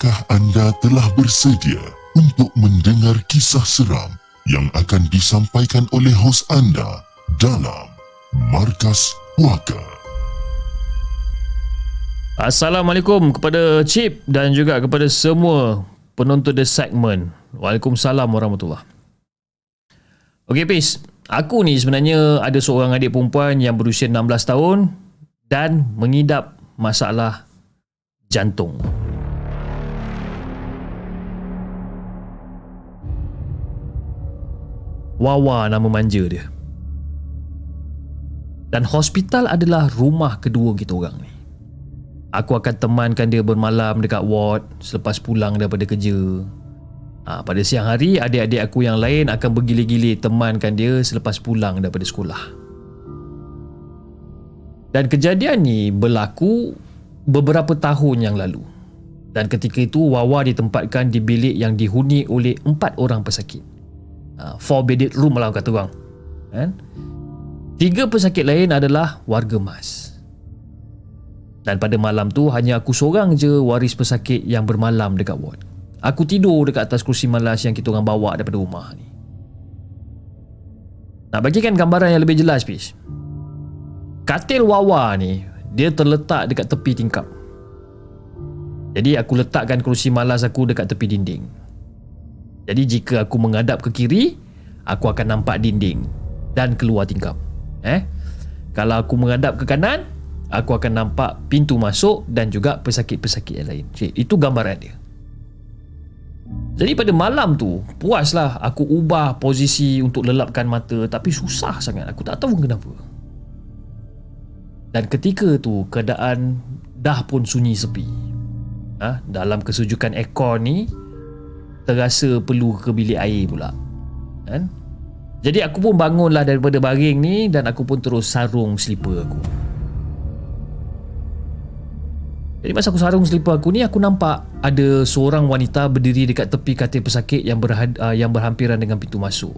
Adakah anda telah bersedia untuk mendengar kisah seram yang akan disampaikan oleh hos anda dalam Markas Puaka? Assalamualaikum kepada Chip dan juga kepada semua penonton The Segment. Waalaikumsalam warahmatullahi Okey, Pis. Aku ni sebenarnya ada seorang adik perempuan yang berusia 16 tahun dan mengidap masalah jantung. Wawa nama manja dia. Dan hospital adalah rumah kedua kita orang ni. Aku akan temankan dia bermalam dekat ward selepas pulang daripada kerja. Ha, pada siang hari, adik-adik aku yang lain akan bergilir-gilir temankan dia selepas pulang daripada sekolah. Dan kejadian ni berlaku beberapa tahun yang lalu. Dan ketika itu, Wawa ditempatkan di bilik yang dihuni oleh empat orang pesakit uh, four bedded room lah kata orang kan? Tiga pesakit lain adalah warga mas. Dan pada malam tu hanya aku seorang je waris pesakit yang bermalam dekat ward. Aku tidur dekat atas kursi malas yang kita orang bawa daripada rumah ni. Nak bagikan gambaran yang lebih jelas Pish? Katil Wawa ni dia terletak dekat tepi tingkap. Jadi aku letakkan kerusi malas aku dekat tepi dinding jadi jika aku menghadap ke kiri, aku akan nampak dinding. dan keluar tingkap. Eh? Kalau aku menghadap ke kanan, aku akan nampak pintu masuk dan juga pesakit-pesakit yang lain. Cik, itu gambaran dia. Jadi pada malam tu, puaslah aku ubah posisi untuk lelapkan mata tapi susah sangat. Aku tak tahu kenapa. Dan ketika tu, keadaan dah pun sunyi sepi. Ha? Dalam kesujukan ekor ni, terasa perlu ke bilik air pula. Kan? Jadi aku pun bangunlah daripada baring ni dan aku pun terus sarung slipper aku. Jadi masa aku sarung selipar aku ni aku nampak ada seorang wanita berdiri dekat tepi katil pesakit yang berhad, uh, yang berhampiran dengan pintu masuk.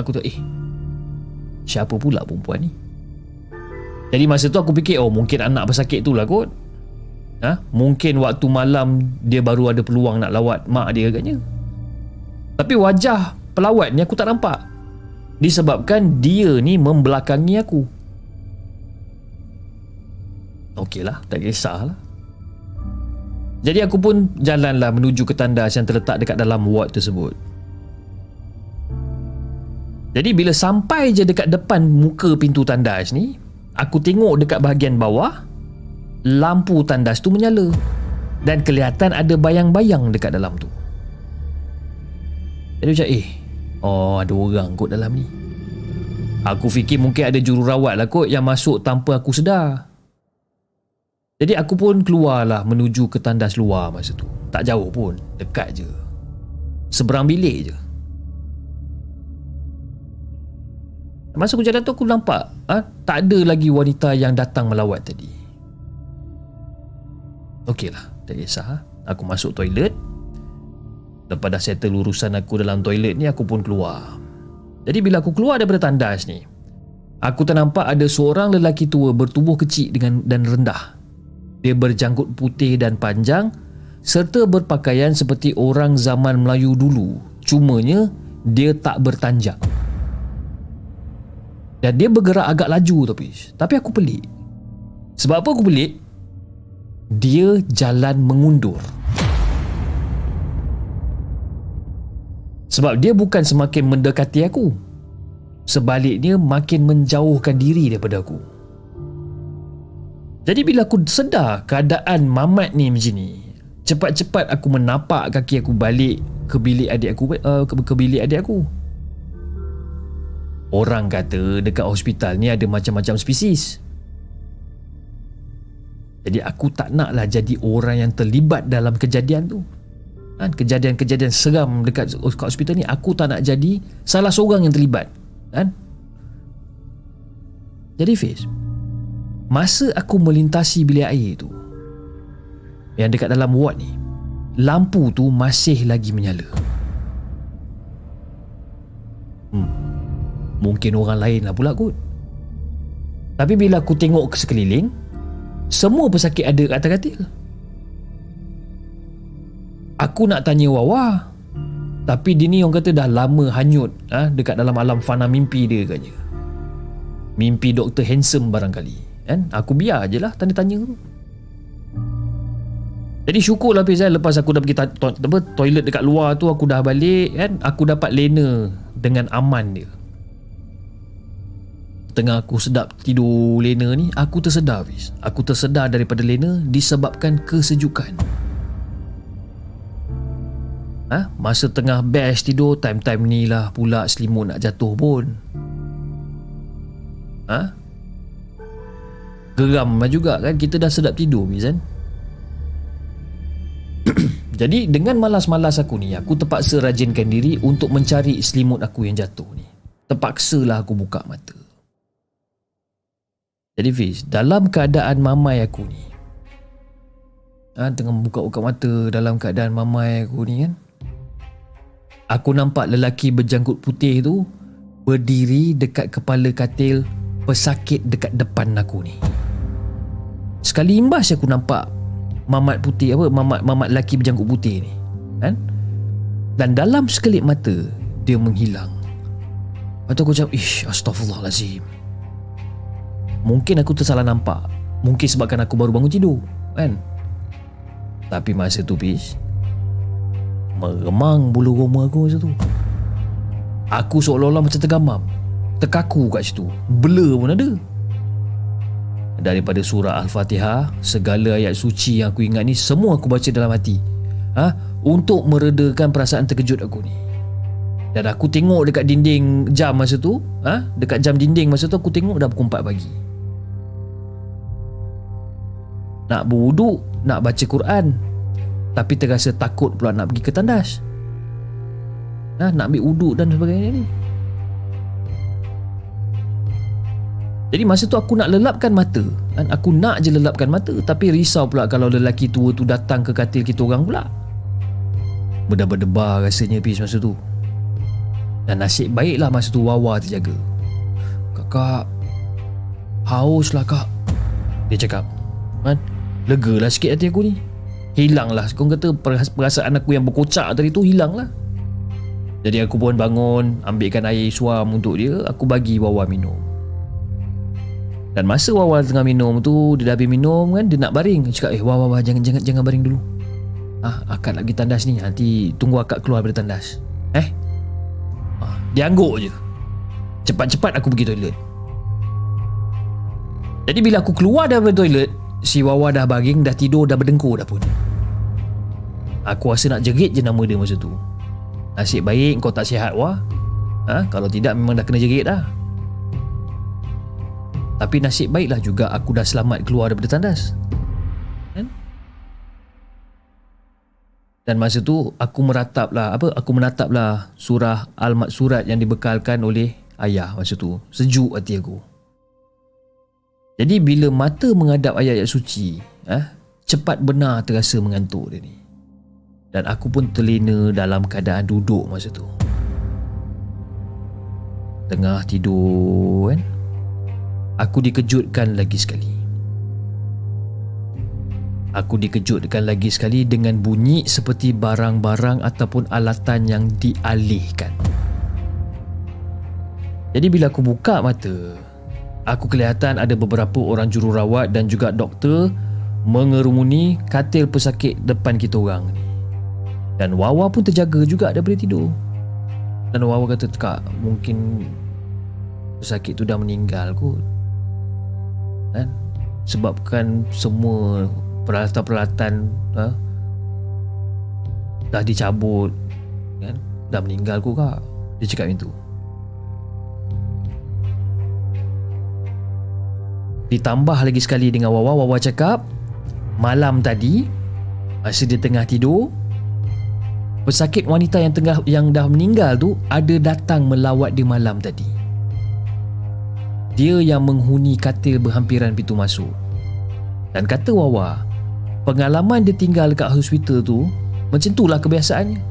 Aku tu eh siapa pula perempuan ni? Jadi masa tu aku fikir oh mungkin anak pesakit tu lah kot. Ha? Mungkin waktu malam dia baru ada peluang nak lawat mak dia agaknya. Tapi wajah pelawat ni aku tak nampak. Disebabkan dia ni membelakangi aku. Okey lah, tak kisahlah. Jadi aku pun jalanlah menuju ke tandas yang terletak dekat dalam ward tersebut. Jadi bila sampai je dekat depan muka pintu tandas ni, aku tengok dekat bahagian bawah, lampu tandas tu menyala dan kelihatan ada bayang-bayang dekat dalam tu. Jadi macam eh, oh ada orang kot dalam ni. Aku fikir mungkin ada jururawat lah kot yang masuk tanpa aku sedar. Jadi aku pun keluarlah menuju ke tandas luar masa tu. Tak jauh pun, dekat je. Seberang bilik je. Masa aku jalan tu aku nampak ha, tak ada lagi wanita yang datang melawat tadi. Okeylah, tak kisah. Ha. Aku masuk toilet. Lepas dah settle urusan aku dalam toilet ni, aku pun keluar. Jadi bila aku keluar daripada tandas ni, aku ternampak ada seorang lelaki tua bertubuh kecil dengan dan rendah dia berjanggut putih dan panjang serta berpakaian seperti orang zaman Melayu dulu. Cumanya dia tak bertanjak. Dan dia bergerak agak laju tapi tapi aku pelik. Sebab apa aku pelik? Dia jalan mengundur. Sebab dia bukan semakin mendekati aku. Sebaliknya makin menjauhkan diri daripada aku. Jadi bila aku sedar keadaan mamat ni macam ni, cepat-cepat aku menapak kaki aku balik ke bilik adik aku uh, ke, ke bilik adik aku. Orang kata dekat hospital ni ada macam-macam spesies. Jadi aku tak naklah jadi orang yang terlibat dalam kejadian tu. Kan kejadian-kejadian seram dekat hospital ni aku tak nak jadi salah seorang yang terlibat. Kan? Jadi Fiz, Masa aku melintasi bilik air tu Yang dekat dalam ward ni Lampu tu masih lagi menyala hmm. Mungkin orang lain lah pula kot Tapi bila aku tengok ke sekeliling Semua pesakit ada kat atas katil. Aku nak tanya Wawa Tapi dia ni orang kata dah lama hanyut ha, Dekat dalam alam fana mimpi dia katanya Mimpi Dr. Handsome barangkali kan? Aku biar je lah tanya-tanya tu. Jadi syukur lah Fiz lepas aku dah pergi to- to- toilet dekat luar tu aku dah balik kan? Aku dapat lena dengan aman dia tengah aku sedap tidur lena ni aku tersedar Fiz. Aku tersedar daripada lena disebabkan kesejukan. Ha? Masa tengah best tidur Time-time ni lah pula selimut nak jatuh pun. Ha? geram juga kan kita dah sedap tidur Mizan jadi dengan malas-malas aku ni aku terpaksa rajinkan diri untuk mencari selimut aku yang jatuh ni. Terpaksalah aku buka mata jadi Fiz dalam keadaan mamai aku ni ha, tengah buka-buka mata dalam keadaan mamai aku ni kan aku nampak lelaki berjanggut putih tu berdiri dekat kepala katil pesakit dekat depan aku ni. Sekali imbas aku nampak mamat putih apa mamat mamat lelaki berjanggut putih ni. Kan? Dan dalam sekelip mata dia menghilang. Atau aku cakap, ish, astagfirullahalazim. Mungkin aku tersalah nampak. Mungkin sebabkan aku baru bangun tidur. Kan? Tapi masa tu, Pish, meremang bulu roma aku masa tu. Aku seolah-olah macam tergamam. terkaku kat situ blur pun ada daripada surah Al-Fatihah segala ayat suci yang aku ingat ni semua aku baca dalam hati ha? untuk meredakan perasaan terkejut aku ni dan aku tengok dekat dinding jam masa tu ha? dekat jam dinding masa tu aku tengok dah pukul 4 pagi nak berwuduk nak baca Quran tapi terasa takut pula nak pergi ke tandas ha? nak ambil wuduk dan sebagainya ni Jadi masa tu aku nak lelapkan mata kan? Aku nak je lelapkan mata Tapi risau pula kalau lelaki tua tu datang ke katil kita orang pula Berdebar-debar rasanya Pis masa tu Dan nasib baiklah masa tu Wawa terjaga Kakak Haus lah kak Dia cakap kan? Lega lah sikit hati aku ni. Hilang lah Kau kata perasaan aku yang berkocak tadi tu hilang lah Jadi aku pun bangun Ambilkan air suam untuk dia Aku bagi Wawa minum. Dan masa Wawa tengah minum tu Dia dah habis minum kan Dia nak baring. Dia cakap eh Wawa Wawa jangan, jangan, jangan baring dulu. Ah, Akak nak pergi tandas ni. Nanti tunggu akak keluar dari tandas. Eh? Ah, Dia angguk je. Cepat-cepat aku pergi toilet. Jadi bila aku keluar daripada toilet Si Wawa dah baring Dah tidur Dah berdengkur dah pun Aku rasa nak jerit je nama dia masa tu Nasib baik kau tak sihat Wah ha? Kalau tidak memang dah kena jerit dah tapi nasib baiklah juga aku dah selamat keluar daripada tandas. Kan? Dan masa tu aku merataplah apa aku menataplah surah Al-Maksurat yang dibekalkan oleh ayah masa tu. Sejuk hati aku. Jadi bila mata menghadap ayat-ayat suci, eh, cepat benar terasa mengantuk dia ni. Dan aku pun terlena dalam keadaan duduk masa tu. Tengah tidur kan aku dikejutkan lagi sekali. Aku dikejutkan lagi sekali dengan bunyi seperti barang-barang ataupun alatan yang dialihkan. Jadi bila aku buka mata, aku kelihatan ada beberapa orang jururawat dan juga doktor mengerumuni katil pesakit depan kita orang. Ni. Dan Wawa pun terjaga juga daripada tidur. Dan Wawa kata, Kak, mungkin pesakit tu dah meninggal kot. Kan? Sebabkan semua peralatan-peralatan ha, dah dicabut. Kan? Dah meninggal kau kak. Dia cakap macam tu ditambah lagi sekali dengan Wawa Wawa cakap malam tadi masa dia tengah tidur pesakit wanita yang tengah yang dah meninggal tu ada datang melawat di malam tadi dia yang menghuni katil berhampiran pintu masuk. Dan kata Wawa, pengalaman dia tinggal dekat hospital tu macam itulah kebiasaannya.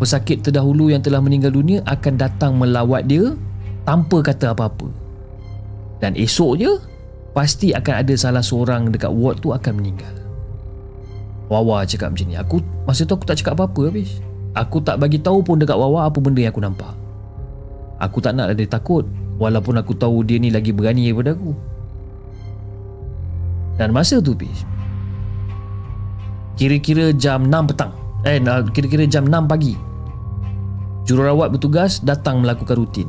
Pesakit terdahulu yang telah meninggal dunia akan datang melawat dia tanpa kata apa-apa. Dan esoknya, pasti akan ada salah seorang dekat ward tu akan meninggal. Wawa cakap macam ni. Aku masa tu aku tak cakap apa-apa habis. Aku tak bagi tahu pun dekat Wawa apa benda yang aku nampak. Aku tak nak ada takut Walaupun aku tahu dia ni lagi berani daripada aku Dan masa tu Pis Kira-kira jam 6 petang Eh kira-kira jam 6 pagi Jururawat bertugas datang melakukan rutin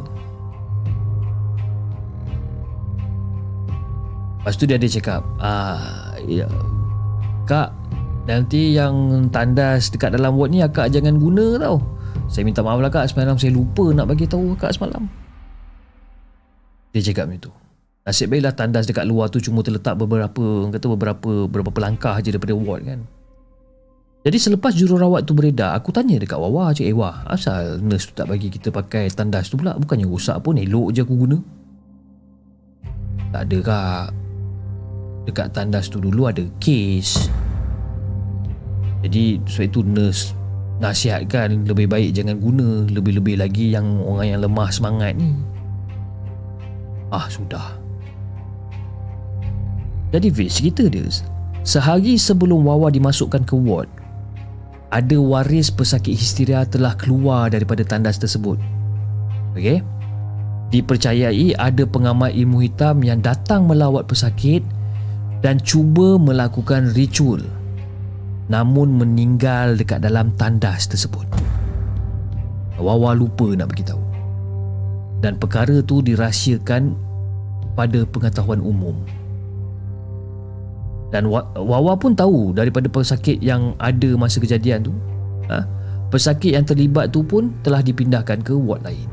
Lepas tu dia ada cakap ah, ya, Kak Nanti yang tandas dekat dalam ward ni Akak jangan guna tau Saya minta maaf lah kak Semalam saya lupa nak bagi tahu akak semalam dia cakap macam tu. Nasib baiklah tandas dekat luar tu cuma terletak beberapa kata beberapa beberapa langkah je daripada ward kan. Jadi selepas jururawat tu beredar, aku tanya dekat Wawa cik eh wah, asal nurse tu tak bagi kita pakai tandas tu pula? Bukannya rosak pun, elok je aku guna. Tak ada kak. Dekat tandas tu dulu ada case. Jadi sebab itu nurse nasihatkan lebih baik jangan guna. Lebih-lebih lagi yang orang yang lemah semangat ni. Ah sudah. Jadi Fiz cerita dia Sehari sebelum Wawa dimasukkan ke ward Ada waris pesakit histeria telah keluar daripada tandas tersebut. Okey? Dipercayai ada pengamal ilmu hitam yang datang melawat pesakit dan cuba melakukan ritual namun meninggal dekat dalam tandas tersebut. Wawa lupa nak beritahu. dan perkara tu dirahsiakan pada pengetahuan umum. Dan Wa- Wawa pun tahu daripada pesakit yang ada masa kejadian tu, ha, pesakit yang terlibat tu pun telah dipindahkan ke ward lain.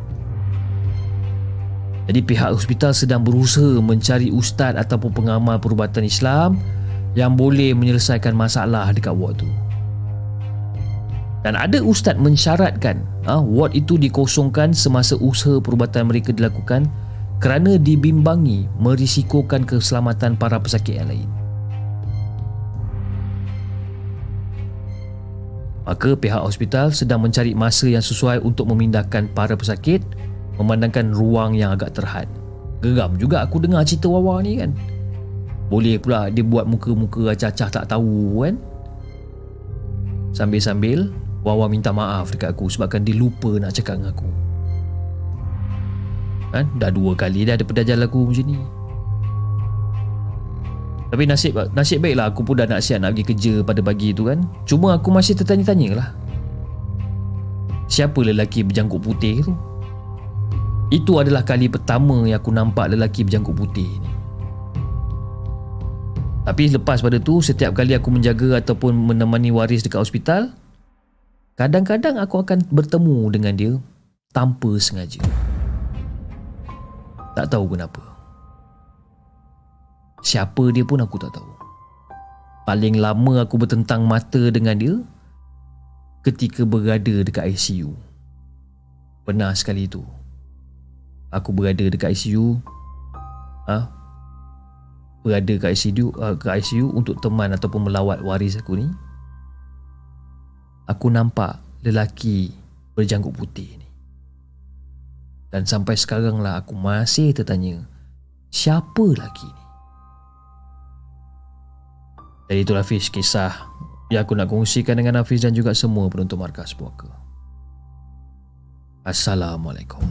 Jadi pihak hospital sedang berusaha mencari ustaz ataupun pengamal perubatan Islam yang boleh menyelesaikan masalah dekat ward tu. Dan ada ustaz mensyaratkan ha, ward itu dikosongkan semasa usaha perubatan mereka dilakukan kerana dibimbangi merisikokan keselamatan para pesakit yang lain. Maka pihak hospital sedang mencari masa yang sesuai untuk memindahkan para pesakit memandangkan ruang yang agak terhad. Geram juga aku dengar cerita Wawa ni kan. Boleh pula dia buat muka-muka acah-acah tak tahu kan. Sambil-sambil Wawa minta maaf dekat aku sebabkan dia lupa nak cakap dengan aku. Kan? Dah dua kali dah ada pedajal aku macam ni. Tapi nasib nasib baiklah aku pun dah nak siap nak pergi kerja pada pagi tu kan. Cuma aku masih tertanya-tanya lah. Siapa lelaki berjangkut putih tu? Itu adalah kali pertama yang aku nampak lelaki berjangkut putih ni. Tapi lepas pada tu, setiap kali aku menjaga ataupun menemani waris dekat hospital, kadang-kadang aku akan bertemu dengan dia tanpa sengaja. Tak tahu kenapa. Siapa dia pun aku tak tahu. Paling lama aku bertentang mata dengan dia ketika berada dekat ICU. Pernah sekali tu aku berada dekat ICU ha? berada kat ICU, uh, ke ICU untuk teman ataupun melawat waris aku ni. Aku nampak lelaki berjanggut putih ni. Dan sampai sekarang lah aku masih tertanya siapa lelaki ni? Jadi itulah Hafiz kisah yang aku nak kongsikan dengan Hafiz dan juga semua penonton markas puaka. Assalamualaikum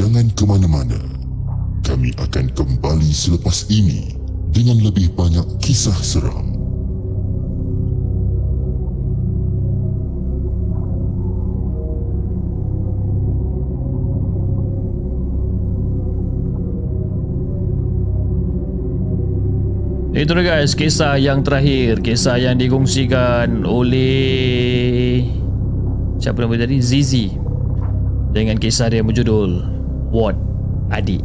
Jangan ke mana-mana. Kami akan kembali selepas ini dengan lebih banyak kisah seram. Itu dia guys, kisah yang terakhir, kisah yang dikongsikan oleh siapa nama tadi? Zizi. Dengan kisah dia berjudul Ward Adik.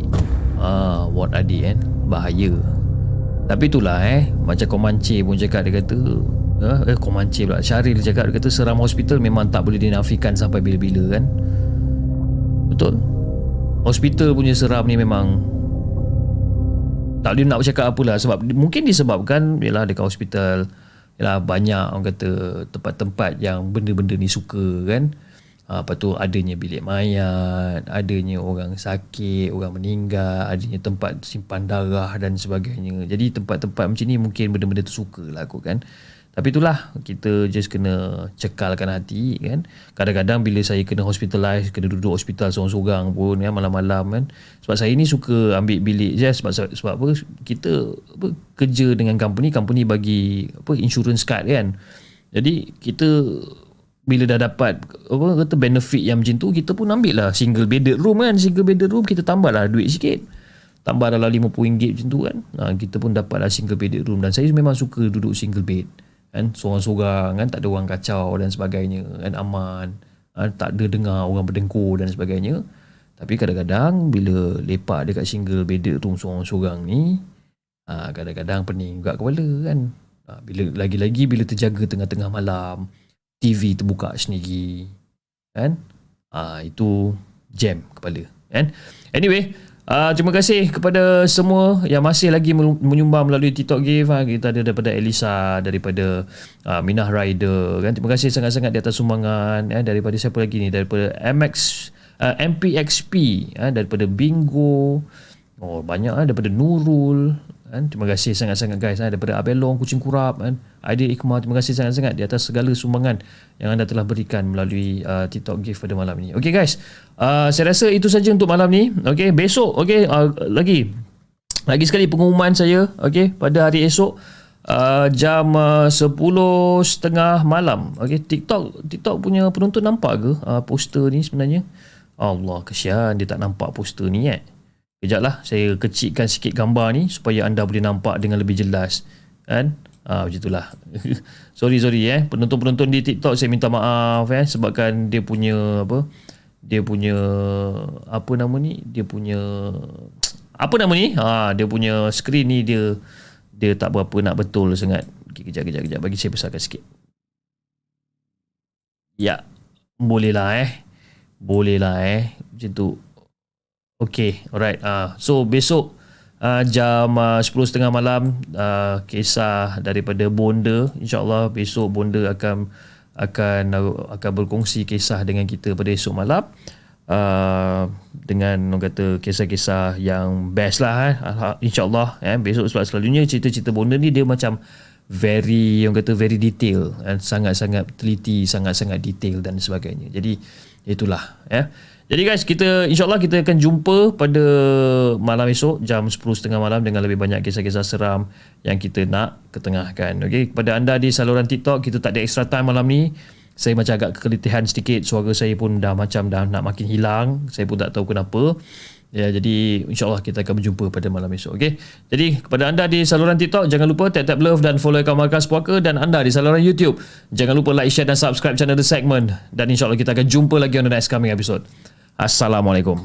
Ah, Ward Adik kan. Bahaya. Tapi itulah eh, macam Komanche pun cakap dia kata, eh, eh Komanche pula. Syaril cakap dia kata seram hospital memang tak boleh dinafikan sampai bila-bila kan. Betul. Hospital punya seram ni memang tak boleh nak bercakap apalah sebab mungkin disebabkan yalah dekat hospital yalah banyak orang kata tempat-tempat yang benda-benda ni suka kan ha, apa tu adanya bilik mayat adanya orang sakit orang meninggal adanya tempat simpan darah dan sebagainya jadi tempat-tempat macam ni mungkin benda-benda tu suka lah kot kan tapi itulah kita just kena cekalkan hati kan. Kadang-kadang bila saya kena hospitalize, kena duduk hospital seorang-seorang pun ya malam-malam kan. Sebab saya ni suka ambil bilik je sebab sebab apa kita apa kerja dengan company, company bagi apa insurance card kan. Jadi kita bila dah dapat apa kata benefit yang macam tu kita pun ambil lah. Single bedded room kan single bedded room kita tambah lah duit sikit. Tambah dalam RM50 macam tu kan. Ha, kita pun dapat lah single bedded room. Dan saya memang suka duduk single bed. Kan seorang-seorang kan tak ada orang kacau dan sebagainya. Kan aman. Kan, tak ada dengar orang berdengkur dan sebagainya. Tapi kadang-kadang bila lepak dekat single bedded room seorang-seorang ni ha, kadang-kadang pening juga kepala kan. Ha, bila lagi-lagi bila terjaga tengah-tengah malam TV terbuka sendiri kan ha, itu jam kepala kan anyway Uh, terima kasih kepada semua yang masih lagi menyumbang melalui TikTok Give. Ha. Kita ada daripada Elisa, daripada uh, Minah Rider. Kan? Terima kasih sangat-sangat di atas sumbangan. Ya. Daripada siapa lagi ni? Daripada MX, uh, MPXP. Ya. Daripada Bingo. Oh, banyak. Ha. Daripada Nurul. Kan? Terima kasih sangat-sangat guys. Ha. Daripada Abelong, Kucing Kurap. Kan? Aidil Ikhmah. Terima kasih sangat-sangat di atas segala sumbangan yang anda telah berikan melalui uh, TikTok Give pada malam ini. Okay guys. Uh, saya rasa itu saja untuk malam ni. Okay, besok okay uh, lagi lagi sekali pengumuman saya okay pada hari esok uh, jam uh, 10.30 malam. Okey, TikTok TikTok punya penonton nampak ke uh, poster ni sebenarnya? Allah kesian dia tak nampak poster ni eh. Kejap lah saya kecilkan sikit gambar ni supaya anda boleh nampak dengan lebih jelas. Kan? Ah macam itulah. sorry sorry eh. Penonton-penonton di TikTok saya minta maaf eh sebabkan dia punya apa? Dia punya apa nama ni? Dia punya apa nama ni? Ha, dia punya skrin ni dia dia tak berapa nak betul sangat. Okay, kejap kejap kejap bagi saya besarkan sikit. Ya. Boleh lah eh. Boleh lah eh. Macam tu. Okay, alright. Uh, so besok uh, jam uh, 10.30 malam uh, kisah daripada Bonda. InsyaAllah besok Bonda akan akan akan berkongsi kisah dengan kita pada esok malam. Uh, dengan orang kata kisah-kisah yang best lah eh. InsyaAllah eh. besok sebab selalunya cerita-cerita Bonda ni dia macam very orang kata very detail dan sangat-sangat teliti, sangat-sangat detail dan sebagainya. Jadi itulah ya. Jadi guys, kita insyaAllah kita akan jumpa pada malam esok jam 10.30 malam dengan lebih banyak kisah-kisah seram yang kita nak ketengahkan. Okay, kepada anda di saluran TikTok, kita tak ada extra time malam ni. Saya macam agak kekelitihan sedikit, suara saya pun dah macam dah nak makin hilang. Saya pun tak tahu kenapa. Ya, jadi insyaAllah kita akan berjumpa pada malam esok. Okay? Jadi kepada anda di saluran TikTok, jangan lupa tap-tap love dan follow akaun Markas Puaka. Dan anda di saluran YouTube, jangan lupa like, share dan subscribe channel The Segment. Dan insyaAllah kita akan jumpa lagi on the next coming episode. Assalamualaikum.